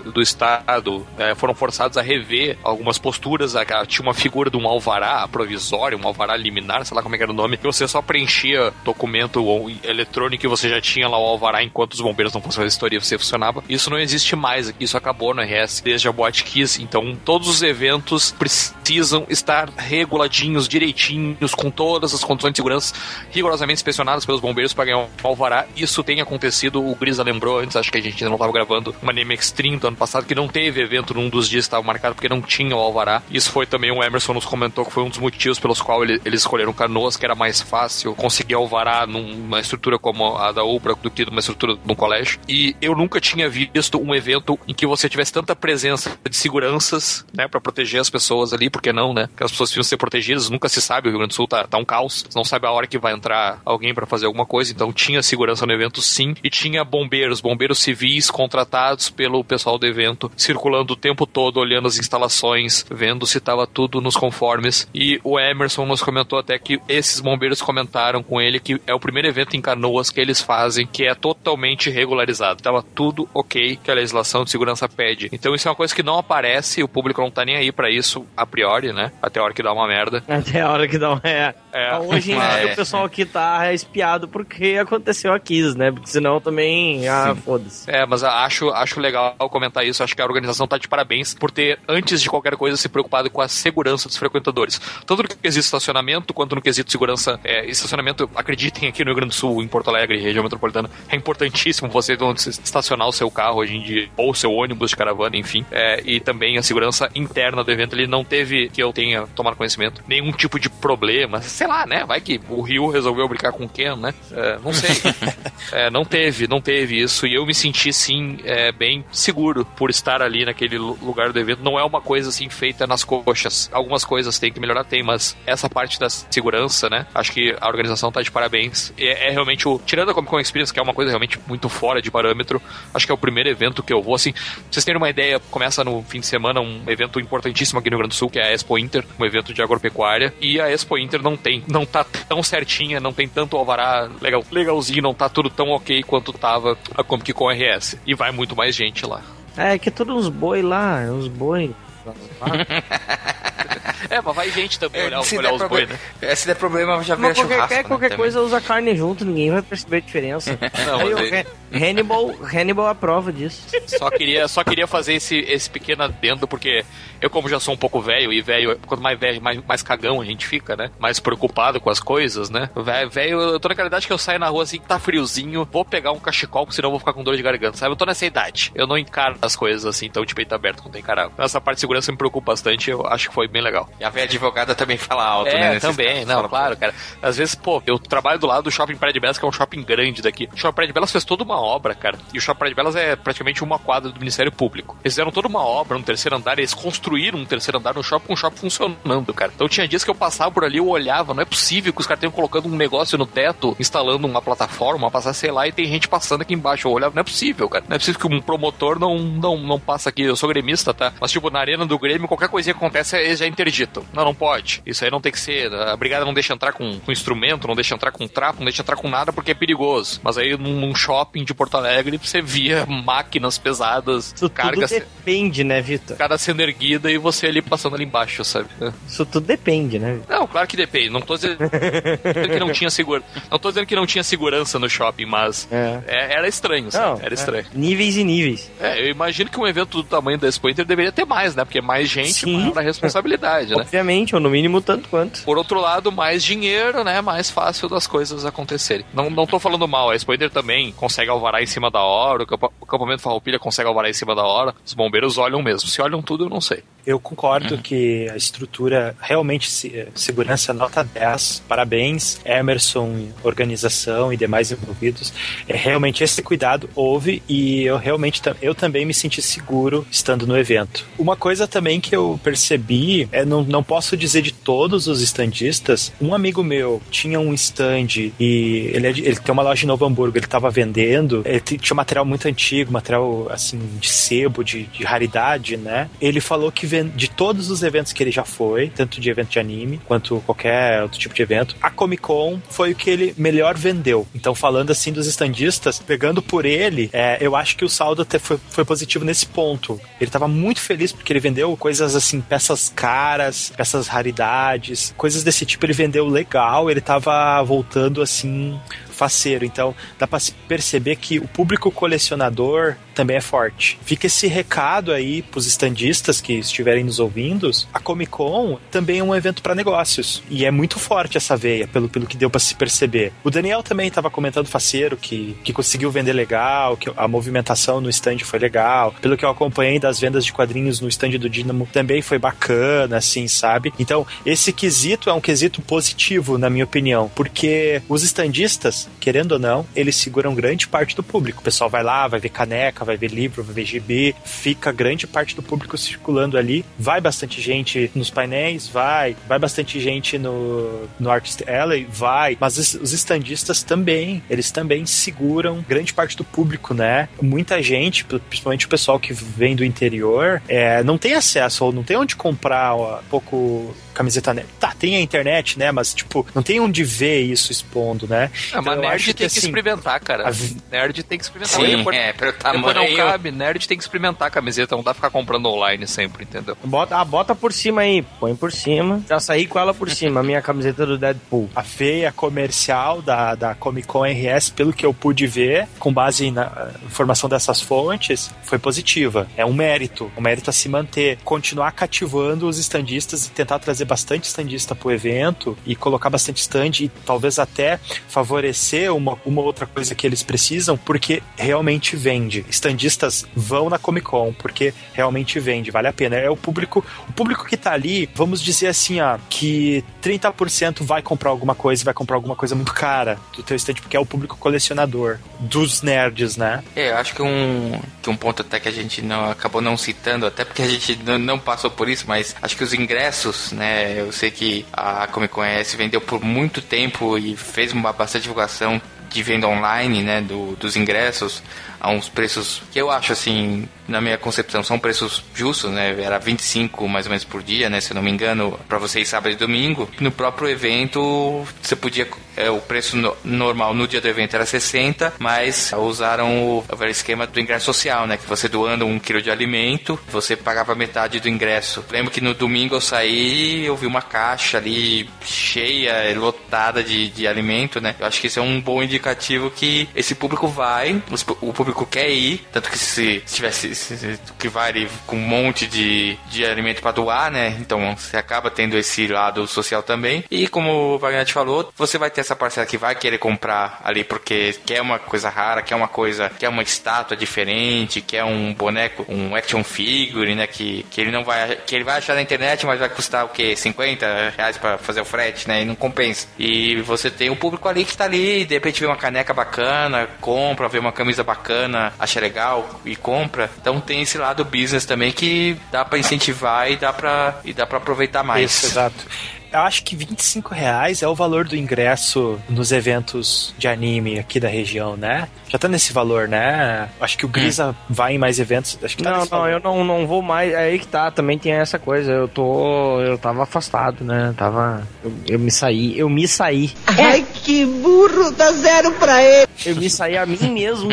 do Estado eh, foram forçados a rever algumas posturas, tinha uma figura de um alvará provisório, um alvará liminar, sei lá como é era o nome, que você só preenchia documento eletrônico e você já tinha lá o alvará enquanto os bombeiros não fossem fazer vistoria, você funcionava. Isso não existe mais isso acabou no RS desde a Boate Kiss, então todos os eventos precisam estar reguladinhos, direitinhos, com todas as condições de segurança rigorosamente inspecionadas pelos bombeiros para ganhar um alvará. Isso tem acontecido, o Grisa lembrou antes, acho que a gente ainda não estava gravando uma Name Extreme do ano passado, que não teve evento num dos dias que estava marcado porque não tinha o alvará. Isso foi também, o Emerson nos comentou que foi um dos motivos pelos quais ele- eles escolheram Canoas, que era mais fácil conseguir alvará numa estrutura como a da Ubra do que numa estrutura de um colégio. E eu nunca tinha visto um evento em que você tivesse tanta presença de seguranças, né, para proteger as pessoas ali, porque não, né? Que as pessoas precisam ser protegidas, nunca se sabe, o Rio Grande do Sul tá, tá um caos, não sabe a hora que vai entrar alguém para fazer alguma coisa, então tinha segurança no evento sim, e tinha bombeiros, bombeiros civis contratados pelo pessoal do evento, circulando o tempo todo, olhando as instalações, vendo se estava tudo nos conformes. E o Emerson nos comentou até que esses bombeiros comentaram com ele que é o primeiro evento em Canoas que eles fazem que é totalmente regularizado. Tava tudo ok que a legislação de segurança pede. Então isso é uma coisa que não aparece, o público não tá nem aí pra isso a priori, né? Até a hora que dá uma merda. Até a hora que dá uma. É. É. Hoje em É. o pessoal aqui tá espiado porque aconteceu aqui, né? Porque senão também. Ah, foda-se. É, mas acho, acho legal comentar isso. Acho que a organização tá de parabéns por ter, antes de qualquer coisa, se preocupado com a segurança dos frequentadores. Tanto no quesito estacionamento, quanto no quesito segurança. É, estacionamento, acreditem aqui no Rio Grande do Sul, em Porto Alegre, região metropolitana, é importantíssimo você onde estacionar o seu carro hoje em dia, ou o seu ônibus de caravana, enfim. É, e também a segurança interna do evento. Ele não teve, que eu tenha tomado conhecimento, nenhum tipo de problema. Sei lá, né? Vai que o Rio resolveu brincar com o Ken, né? É, não sei. É, não teve, não teve isso. E eu me senti, sim, é, bem seguro por estar ali naquele lu- lugar do evento. Não é uma coisa, assim, feita nas coxas. Algumas coisas tem que melhorar, tem, mas essa parte da segurança, né? Acho que a organização tá de parabéns. É, é realmente o. Tirando a Comic Con Experience, que é uma coisa realmente muito fora de parâmetro, acho que é o primeiro evento que eu vou, assim. Pra vocês terem uma ideia, começa no fim de semana um evento importantíssimo aqui no Rio Grande do Sul, que é a Expo Inter, um evento de agropecuária. E a Expo Inter não tem, não tá tão certinha, não tem tanto alvará legal, legalzinho, não tá tudo tão ok quanto tava a Comic Con RS. E vai muito mais gente lá. É, que é todos uns boi lá, uns boi. É, mas vai gente também olhar, se, olhar der os boi, né? é, se der problema, já Mas qualquer, churrasco. qualquer, né, qualquer também. coisa usa carne junto, ninguém vai perceber a diferença. Não, Aí, mas Han- Hannibal, Hannibal é a prova disso. Só queria, só queria fazer esse, esse pequeno adendo, porque eu, como já sou um pouco velho, e velho, quanto mais velho, mais, mais cagão a gente fica, né? Mais preocupado com as coisas, né? Velho, velho, eu tô na realidade que eu saio na rua assim, tá friozinho, vou pegar um cachecol, porque senão eu vou ficar com dor de garganta, sabe? Eu tô nessa idade. Eu não encaro as coisas assim, tão de peito aberto quanto encarava. Essa parte de segurança me preocupa bastante, eu acho que foi bem legal. E a velha advogada também fala alto, né? É, nesses também, não, claro, cara. Às vezes, pô, eu trabalho do lado do Shopping Praia de Belas, que é um shopping grande daqui. O Shopping Praia de Belas fez toda uma obra, cara. E o Shopping Praia de Belas é praticamente uma quadra do Ministério Público. Eles fizeram toda uma obra no terceiro andar, eles construíram um terceiro andar no shopping com o shopping funcionando, cara. Então tinha dias que eu passava por ali, eu olhava, não é possível que os caras tenham colocando um negócio no teto, instalando uma plataforma, passar, sei lá, e tem gente passando aqui embaixo. Eu olhava, não é possível, cara. Não é possível que um promotor não, não, não passa aqui. Eu sou gremista, tá? Mas, tipo, na arena do Grêmio, qualquer coisinha que acontece, eles já interditam. Não, não pode. Isso aí não tem que ser. A brigada não deixa entrar com, com instrumento, não deixa entrar com trapo, não deixa entrar com nada porque é perigoso. Mas aí num, shopping de Porto Alegre, você via máquinas pesadas, Isso carga, tudo depende, né, Vitor? cara sendo erguida e você ali passando ali embaixo, sabe? Isso tudo depende, né? Não, claro que depende. Não tô dizendo que não tinha segura... Não tô dizendo que não tinha segurança no shopping, mas É. é- era estranho, sabe? Não, era é. estranho. Níveis e níveis. É, eu imagino que um evento do tamanho da Expo Inter deveria ter mais, né? Porque mais gente, Sim. maior a responsabilidade, né? Obviamente, ou no mínimo tanto quanto. Por outro lado, mais dinheiro, né? Mais fácil das coisas acontecerem. Não, não tô falando mal, a Inter também consegue alvará em cima da hora, o, campa- o acampamento Farroupilha consegue alvará em cima da hora, os bombeiros olham mesmo. Se olham tudo, eu não sei. Eu concordo que a estrutura realmente se- segurança nota 10. Parabéns, Emerson, organização e demais envolvidos. É realmente esse cuidado houve e eu realmente eu também me senti seguro estando no evento. Uma coisa também que eu percebi, é não, não posso dizer de todos os standistas, um amigo meu tinha um stand e ele, é ele tem uma loja em Novo Hamburgo, ele estava vendendo, ele tinha material muito antigo, material assim de sebo, de, de raridade, né? Ele falou que de todos os eventos que ele já foi, tanto de evento de anime quanto qualquer outro tipo de evento, a Comic Con foi o que ele melhor vendeu. Então, falando assim dos standistas, pegando por ele, é, eu acho que o saldo até foi, foi positivo nesse ponto. Ele estava muito feliz porque ele vendeu coisas assim, peças caras, peças raridades, coisas desse tipo. Ele vendeu legal, ele tava voltando assim faceiro. Então, dá para perceber que o público colecionador também é forte. Fica esse recado aí pros estandistas que estiverem nos ouvindo. A Comic Con também é um evento para negócios e é muito forte essa veia, pelo, pelo que deu para se perceber. O Daniel também estava comentando faceiro que, que conseguiu vender legal, que a movimentação no stand foi legal. Pelo que eu acompanhei das vendas de quadrinhos no stand do Dynamo também foi bacana, assim, sabe? Então, esse quesito é um quesito positivo, na minha opinião, porque os standistas, querendo ou não, eles seguram grande parte do público. O pessoal vai lá, vai ver caneca, vai ver livro, vai ver gibi, fica grande parte do público circulando ali. Vai bastante gente nos painéis, vai. Vai bastante gente no, no Artist Alley, vai. Mas os, os standistas também, eles também seguram grande parte do público, né? Muita gente, principalmente o pessoal que vem do interior, é, não tem acesso ou não tem onde comprar ó, pouco camiseta nerd. Tá, tem a internet, né? Mas, tipo, não tem onde ver isso expondo, né? Ah, mas eu nerd acho tem que, assim, experimentar, cara. a Nerd tem que experimentar. Sim, depois, é, pelo depois não cabe, nerd tem que experimentar a camiseta, não dá pra ficar comprando online sempre, entendeu? Bota, ah, bota por cima aí, põe por cima. Já saí com ela por cima, a minha camiseta do Deadpool. a veia comercial da, da Comic Con RS, pelo que eu pude ver, com base na informação dessas fontes, foi positiva. É um mérito, um mérito a se manter, continuar cativando os standistas e tentar trazer bastante standista pro evento e colocar bastante stand e talvez até favorecer uma, uma outra coisa que eles precisam, porque realmente vende. Standistas vão na Comic Con, porque realmente vende, vale a pena. É o público, o público que tá ali, vamos dizer assim, ó, que 30% vai comprar alguma coisa, vai comprar alguma coisa muito cara do teu stand, porque é o público colecionador dos nerds, né? É, eu acho que um, que um ponto até que a gente não acabou não citando, até porque a gente não, não passou por isso, mas acho que os ingressos, né? Eu sei que a Comic Con ES vendeu por muito tempo e fez uma bastante divulgação de venda online, né, do, dos ingressos. A uns preços que eu acho assim, na minha concepção, são preços justos, né? Era 25 mais ou menos por dia, né? Se eu não me engano, para vocês sábado e domingo. No próprio evento, você podia. É, o preço no, normal no dia do evento era 60, mas usaram o, o esquema do ingresso social, né? Que você doando um quilo de alimento, você pagava metade do ingresso. Lembro que no domingo eu saí eu vi uma caixa ali cheia, lotada de, de alimento, né? Eu acho que isso é um bom indicativo que esse público vai, o público quer ir, tanto que se, se tivesse se, que vai com um monte de, de alimento para doar, né? Então você acaba tendo esse lado social também. E como o Wagner falou, você vai ter essa parcela que vai querer comprar ali porque quer uma coisa rara, quer uma coisa, quer uma estátua diferente, quer um boneco, um action figure, né? Que, que ele não vai, que ele vai achar na internet, mas vai custar o que 50 reais para fazer o frete, né? E não compensa. E você tem um público ali que tá ali, de repente vê uma caneca bacana, compra, vê uma camisa bacana, acha legal e compra. Então tem esse lado business também que dá para incentivar e dá para e dá para aproveitar mais. Isso, exato eu acho que 25 reais é o valor do ingresso nos eventos de anime aqui da região, né? Já tá nesse valor, né? Acho que o Grisa hum. vai em mais eventos. Acho que tá não, não, valor. eu não, não vou mais. É aí que tá, também tem essa coisa. Eu tô. Eu tava afastado, né? Tava. Eu, eu me saí. Eu me saí. Ai, que burro! Dá zero pra ele! Eu me saí a mim mesmo.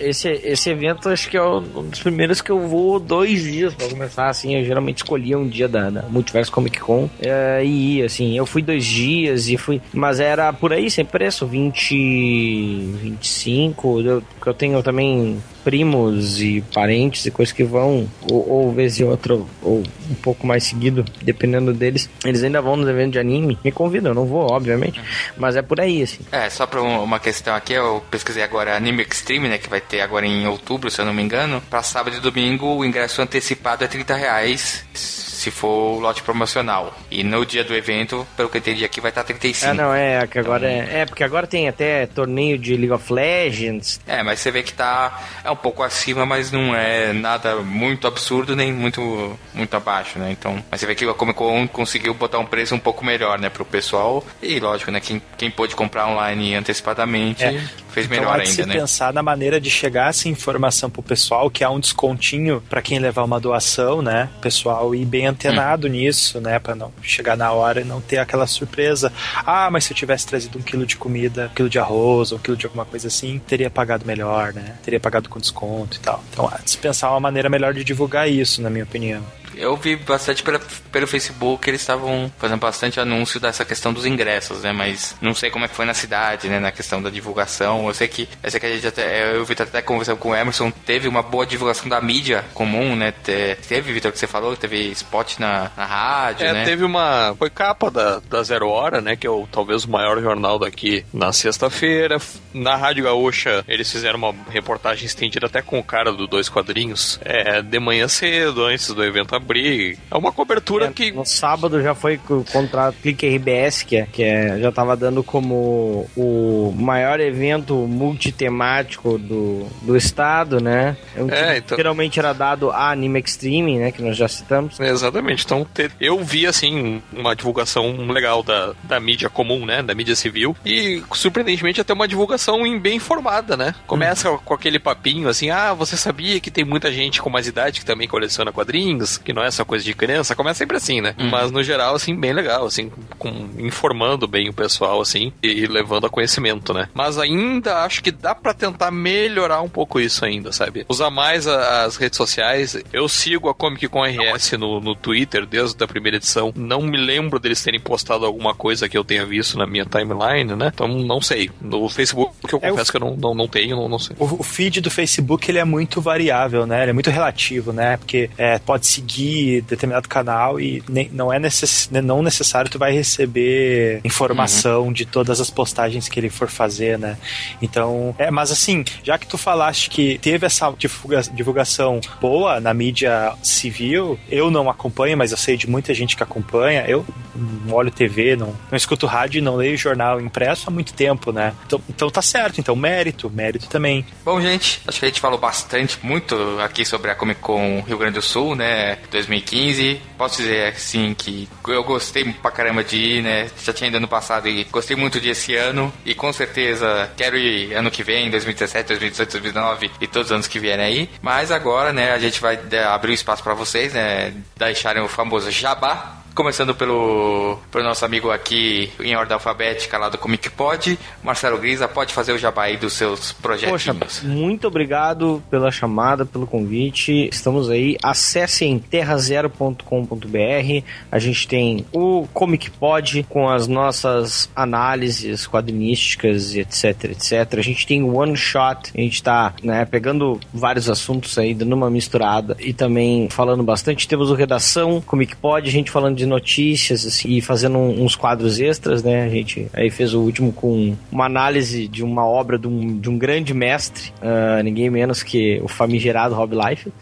esse, esse evento acho que é um dos primeiros que eu vou dois dias pra começar, assim. Eu geralmente escolhia um dia da, da Multiverso Comic Con é, e ia, assim. Eu fui dois dias e fui. Mas era por aí, sem preço, 20. 25. Eu, eu tenho também primos e parentes e coisas que vão, ou, ou vez e outra, ou um pouco mais seguido, dependendo deles, eles ainda vão nos eventos de anime. Me convidam, eu não vou, obviamente, mas é por aí, assim. É, só pra uma questão aqui, eu pesquisei agora Anime Extreme, né, que vai ter agora em outubro, se eu não me engano. Pra sábado e domingo, o ingresso antecipado é 30 reais se for o lote promocional. E no dia do evento, pelo que eu entendi aqui, vai estar 35. Ah, não, é, que agora então, é, é, porque agora tem até torneio de League of Legends. É, mas você vê que tá é um pouco acima, mas não é nada muito absurdo nem muito muito abaixo, né? Então, mas você vê que a Comic Con conseguiu botar um preço um pouco melhor, né, pro pessoal. E lógico, né, quem, quem pôde comprar online antecipadamente, é fez então, melhor ainda, se né? pensar na maneira de chegar essa informação pro pessoal, que há um descontinho para quem levar uma doação, né? O pessoal ir bem antenado hum. nisso, né? Para não chegar na hora e não ter aquela surpresa. Ah, mas se eu tivesse trazido um quilo de comida, um quilo de arroz, um quilo de alguma coisa assim, teria pagado melhor, né? Teria pagado com desconto e tal. Então, se pensar uma maneira melhor de divulgar isso, na minha opinião. Eu vi bastante pela, pelo Facebook, eles estavam fazendo bastante anúncio dessa questão dos ingressos, né? Mas não sei como é que foi na cidade, né? Na questão da divulgação. Eu sei que, eu sei que a gente até, eu vi até conversando com o Emerson, teve uma boa divulgação da mídia comum, né? Teve, Vitor, que você falou, teve spot na, na rádio, é, né? teve uma, foi capa da, da Zero Hora, né? Que é o, talvez o maior jornal daqui na sexta-feira. Na Rádio Gaúcha, eles fizeram uma reportagem estendida até com o cara do Dois Quadrinhos, é, de manhã cedo, antes do evento abrir. É uma cobertura é, que. No sábado já foi contra o Clique RBS, que, é, que é, já tava dando como o maior evento multitemático do, do estado, né? É, um é então... Geralmente era dado a Anime Extreme, né? Que nós já citamos. Exatamente. Então eu vi, assim, uma divulgação legal da, da mídia comum, né? Da mídia civil. E, surpreendentemente, até uma divulgação bem informada, né? Começa hum. com aquele papinho assim: ah, você sabia que tem muita gente com mais idade que também coleciona quadrinhos? Que não é só coisa de criança, começa sempre assim, né? Uhum. Mas no geral, assim, bem legal, assim, com, informando bem o pessoal, assim, e, levando a conhecimento, né? Mas ainda acho que dá para tentar melhorar um pouco isso ainda, sabe? Usar mais a, as redes sociais. Eu sigo a Comic Con RS no, no Twitter desde a primeira edição. Não me lembro deles terem postado alguma coisa que eu tenha visto na minha timeline, né? Então não sei. No Facebook, que eu é confesso o... que eu não, não, não tenho, não, não sei. O, o, feed do Facebook ele é muito variável, né? Ele é muito relativo, né? Porque é, pode seguir seguir determinado canal e nem, não é necess, né, não necessário tu vai receber informação uhum. de todas as postagens que ele for fazer, né? Então, é, mas assim, já que tu falaste que teve essa divulga, divulgação boa na mídia civil, eu não acompanho, mas eu sei de muita gente que acompanha. Eu não olho TV, não, não escuto rádio, não leio jornal impresso há muito tempo, né? Então, então tá certo, então mérito, mérito também. Bom, gente, acho que a gente falou bastante, muito aqui sobre a Comic Con Rio Grande do Sul, né? 2015. Posso dizer assim que eu gostei pra caramba de ir, né? Já tinha ido ano passado e gostei muito de esse ano. E com certeza quero ir ano que vem, 2017, 2018, 2019 e todos os anos que vierem aí. Mas agora, né, a gente vai abrir o espaço para vocês, né? Deixarem o famoso jabá Começando pelo, pelo nosso amigo aqui em ordem alfabética lá do Comic Pod, Marcelo Grisa, pode fazer o jabá aí dos seus projetinhos. Poxa, muito obrigado pela chamada, pelo convite. Estamos aí. Acessem terrazero.com.br. A gente tem o Comic Pod com as nossas análises quadrinísticas, etc, etc. A gente tem o One Shot. A gente está né, pegando vários assuntos aí, dando uma misturada e também falando bastante. Temos o Redação, Comic Pod, a gente falando de notícias assim, e fazendo uns quadros extras, né? A gente aí fez o último com uma análise de uma obra de um, de um grande mestre, uh, ninguém menos que o famigerado Rob Life.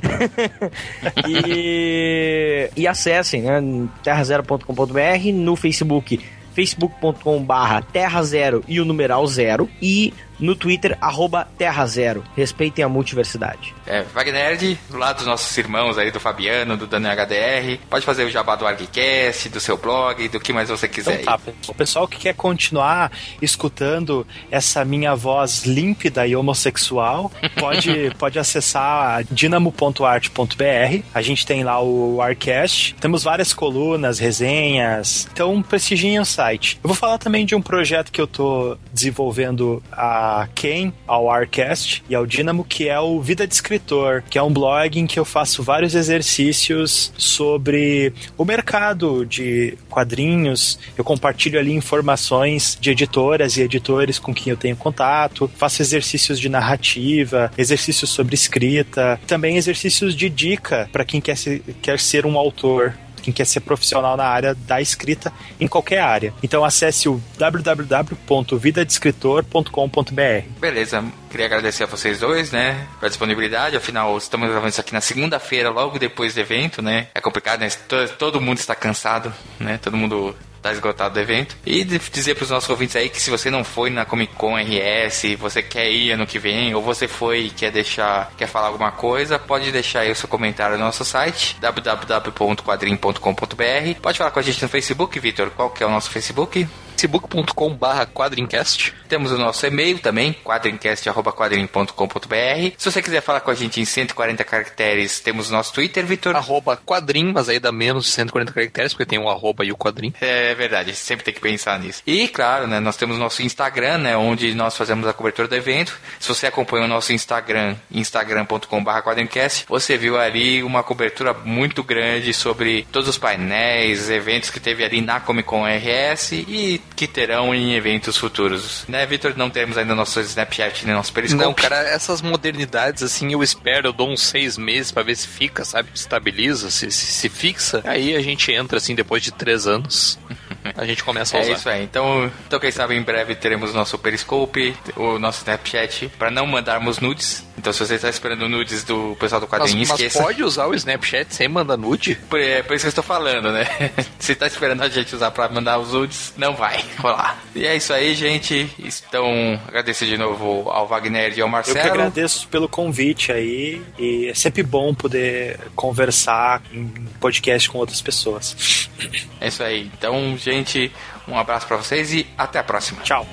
e, e acessem, né? terrazero.com.br no Facebook facebook.com barra terra zero e o numeral zero e no Twitter, arroba Terra Zero. Respeitem a multiversidade. É, Wagner, do lado dos nossos irmãos aí, do Fabiano, do Daniel HDR, pode fazer o jabá do ArgCast, do seu blog, do que mais você quiser. Então, tá, o pessoal que quer continuar escutando essa minha voz límpida e homossexual, pode, pode acessar dinamo.art.br. A gente tem lá o Arcast. Temos várias colunas, resenhas. Então, prestigiem o site. Eu vou falar também de um projeto que eu tô desenvolvendo a a Ken, ao Arcast e ao Dynamo, que é o Vida de Escritor, que é um blog em que eu faço vários exercícios sobre o mercado de quadrinhos. Eu compartilho ali informações de editoras e editores com quem eu tenho contato, faço exercícios de narrativa, exercícios sobre escrita, também exercícios de dica para quem quer ser, quer ser um autor quem quer ser profissional na área da escrita em qualquer área. Então acesse o www.vidadescritor.com.br. Beleza, queria agradecer a vocês dois, né, pela disponibilidade. Afinal, estamos gravando isso aqui na segunda-feira, logo depois do evento, né? É complicado, né? Todo, todo mundo está cansado, né? Todo mundo tá esgotado do evento. E dizer para os nossos ouvintes aí que se você não foi na Comic Con RS, você quer ir ano que vem, ou você foi e quer deixar, quer falar alguma coisa, pode deixar aí o seu comentário no nosso site, www.quadrim.com.br. Pode falar com a gente no Facebook, Vitor. Qual que é o nosso Facebook? facebook.com barra quadrincast. Temos o nosso e-mail também, quadrincast.com.br. Se você quiser falar com a gente em 140 caracteres, temos o nosso Twitter, Vitor. Arroba quadrim, mas aí dá menos de 140 caracteres, porque tem o arroba e o quadrim. É verdade, sempre tem que pensar nisso. E, claro, né, nós temos o nosso Instagram, né, onde nós fazemos a cobertura do evento. Se você acompanha o nosso Instagram, instagram.com barra quadrincast, você viu ali uma cobertura muito grande sobre todos os painéis, eventos que teve ali na Comic Con RS e que terão em eventos futuros. Né, Vitor? Não temos ainda nosso Snapchat nem nosso Periscope. Não, cara, essas modernidades, assim, eu espero, eu dou uns seis meses para ver se fica, sabe? Estabiliza, se, se, se, fixa. Aí a gente entra, assim, depois de três anos. A gente começa a é usar. É isso aí. Então, então, quem sabe em breve teremos nosso Periscope, o nosso Snapchat, para não mandarmos nudes. Então, se você está esperando nudes do pessoal do quadrinho, mas, esqueça. Mas pode usar o Snapchat sem mandar nude? Por, é por isso que eu estou falando, né? se está esperando a gente usar para mandar os nudes, não vai rolar. E é isso aí, gente. Então, agradecer de novo ao Wagner e ao Marcelo. Eu que agradeço pelo convite aí. E é sempre bom poder conversar em podcast com outras pessoas. É isso aí. Então, gente, um abraço para vocês e até a próxima. Tchau.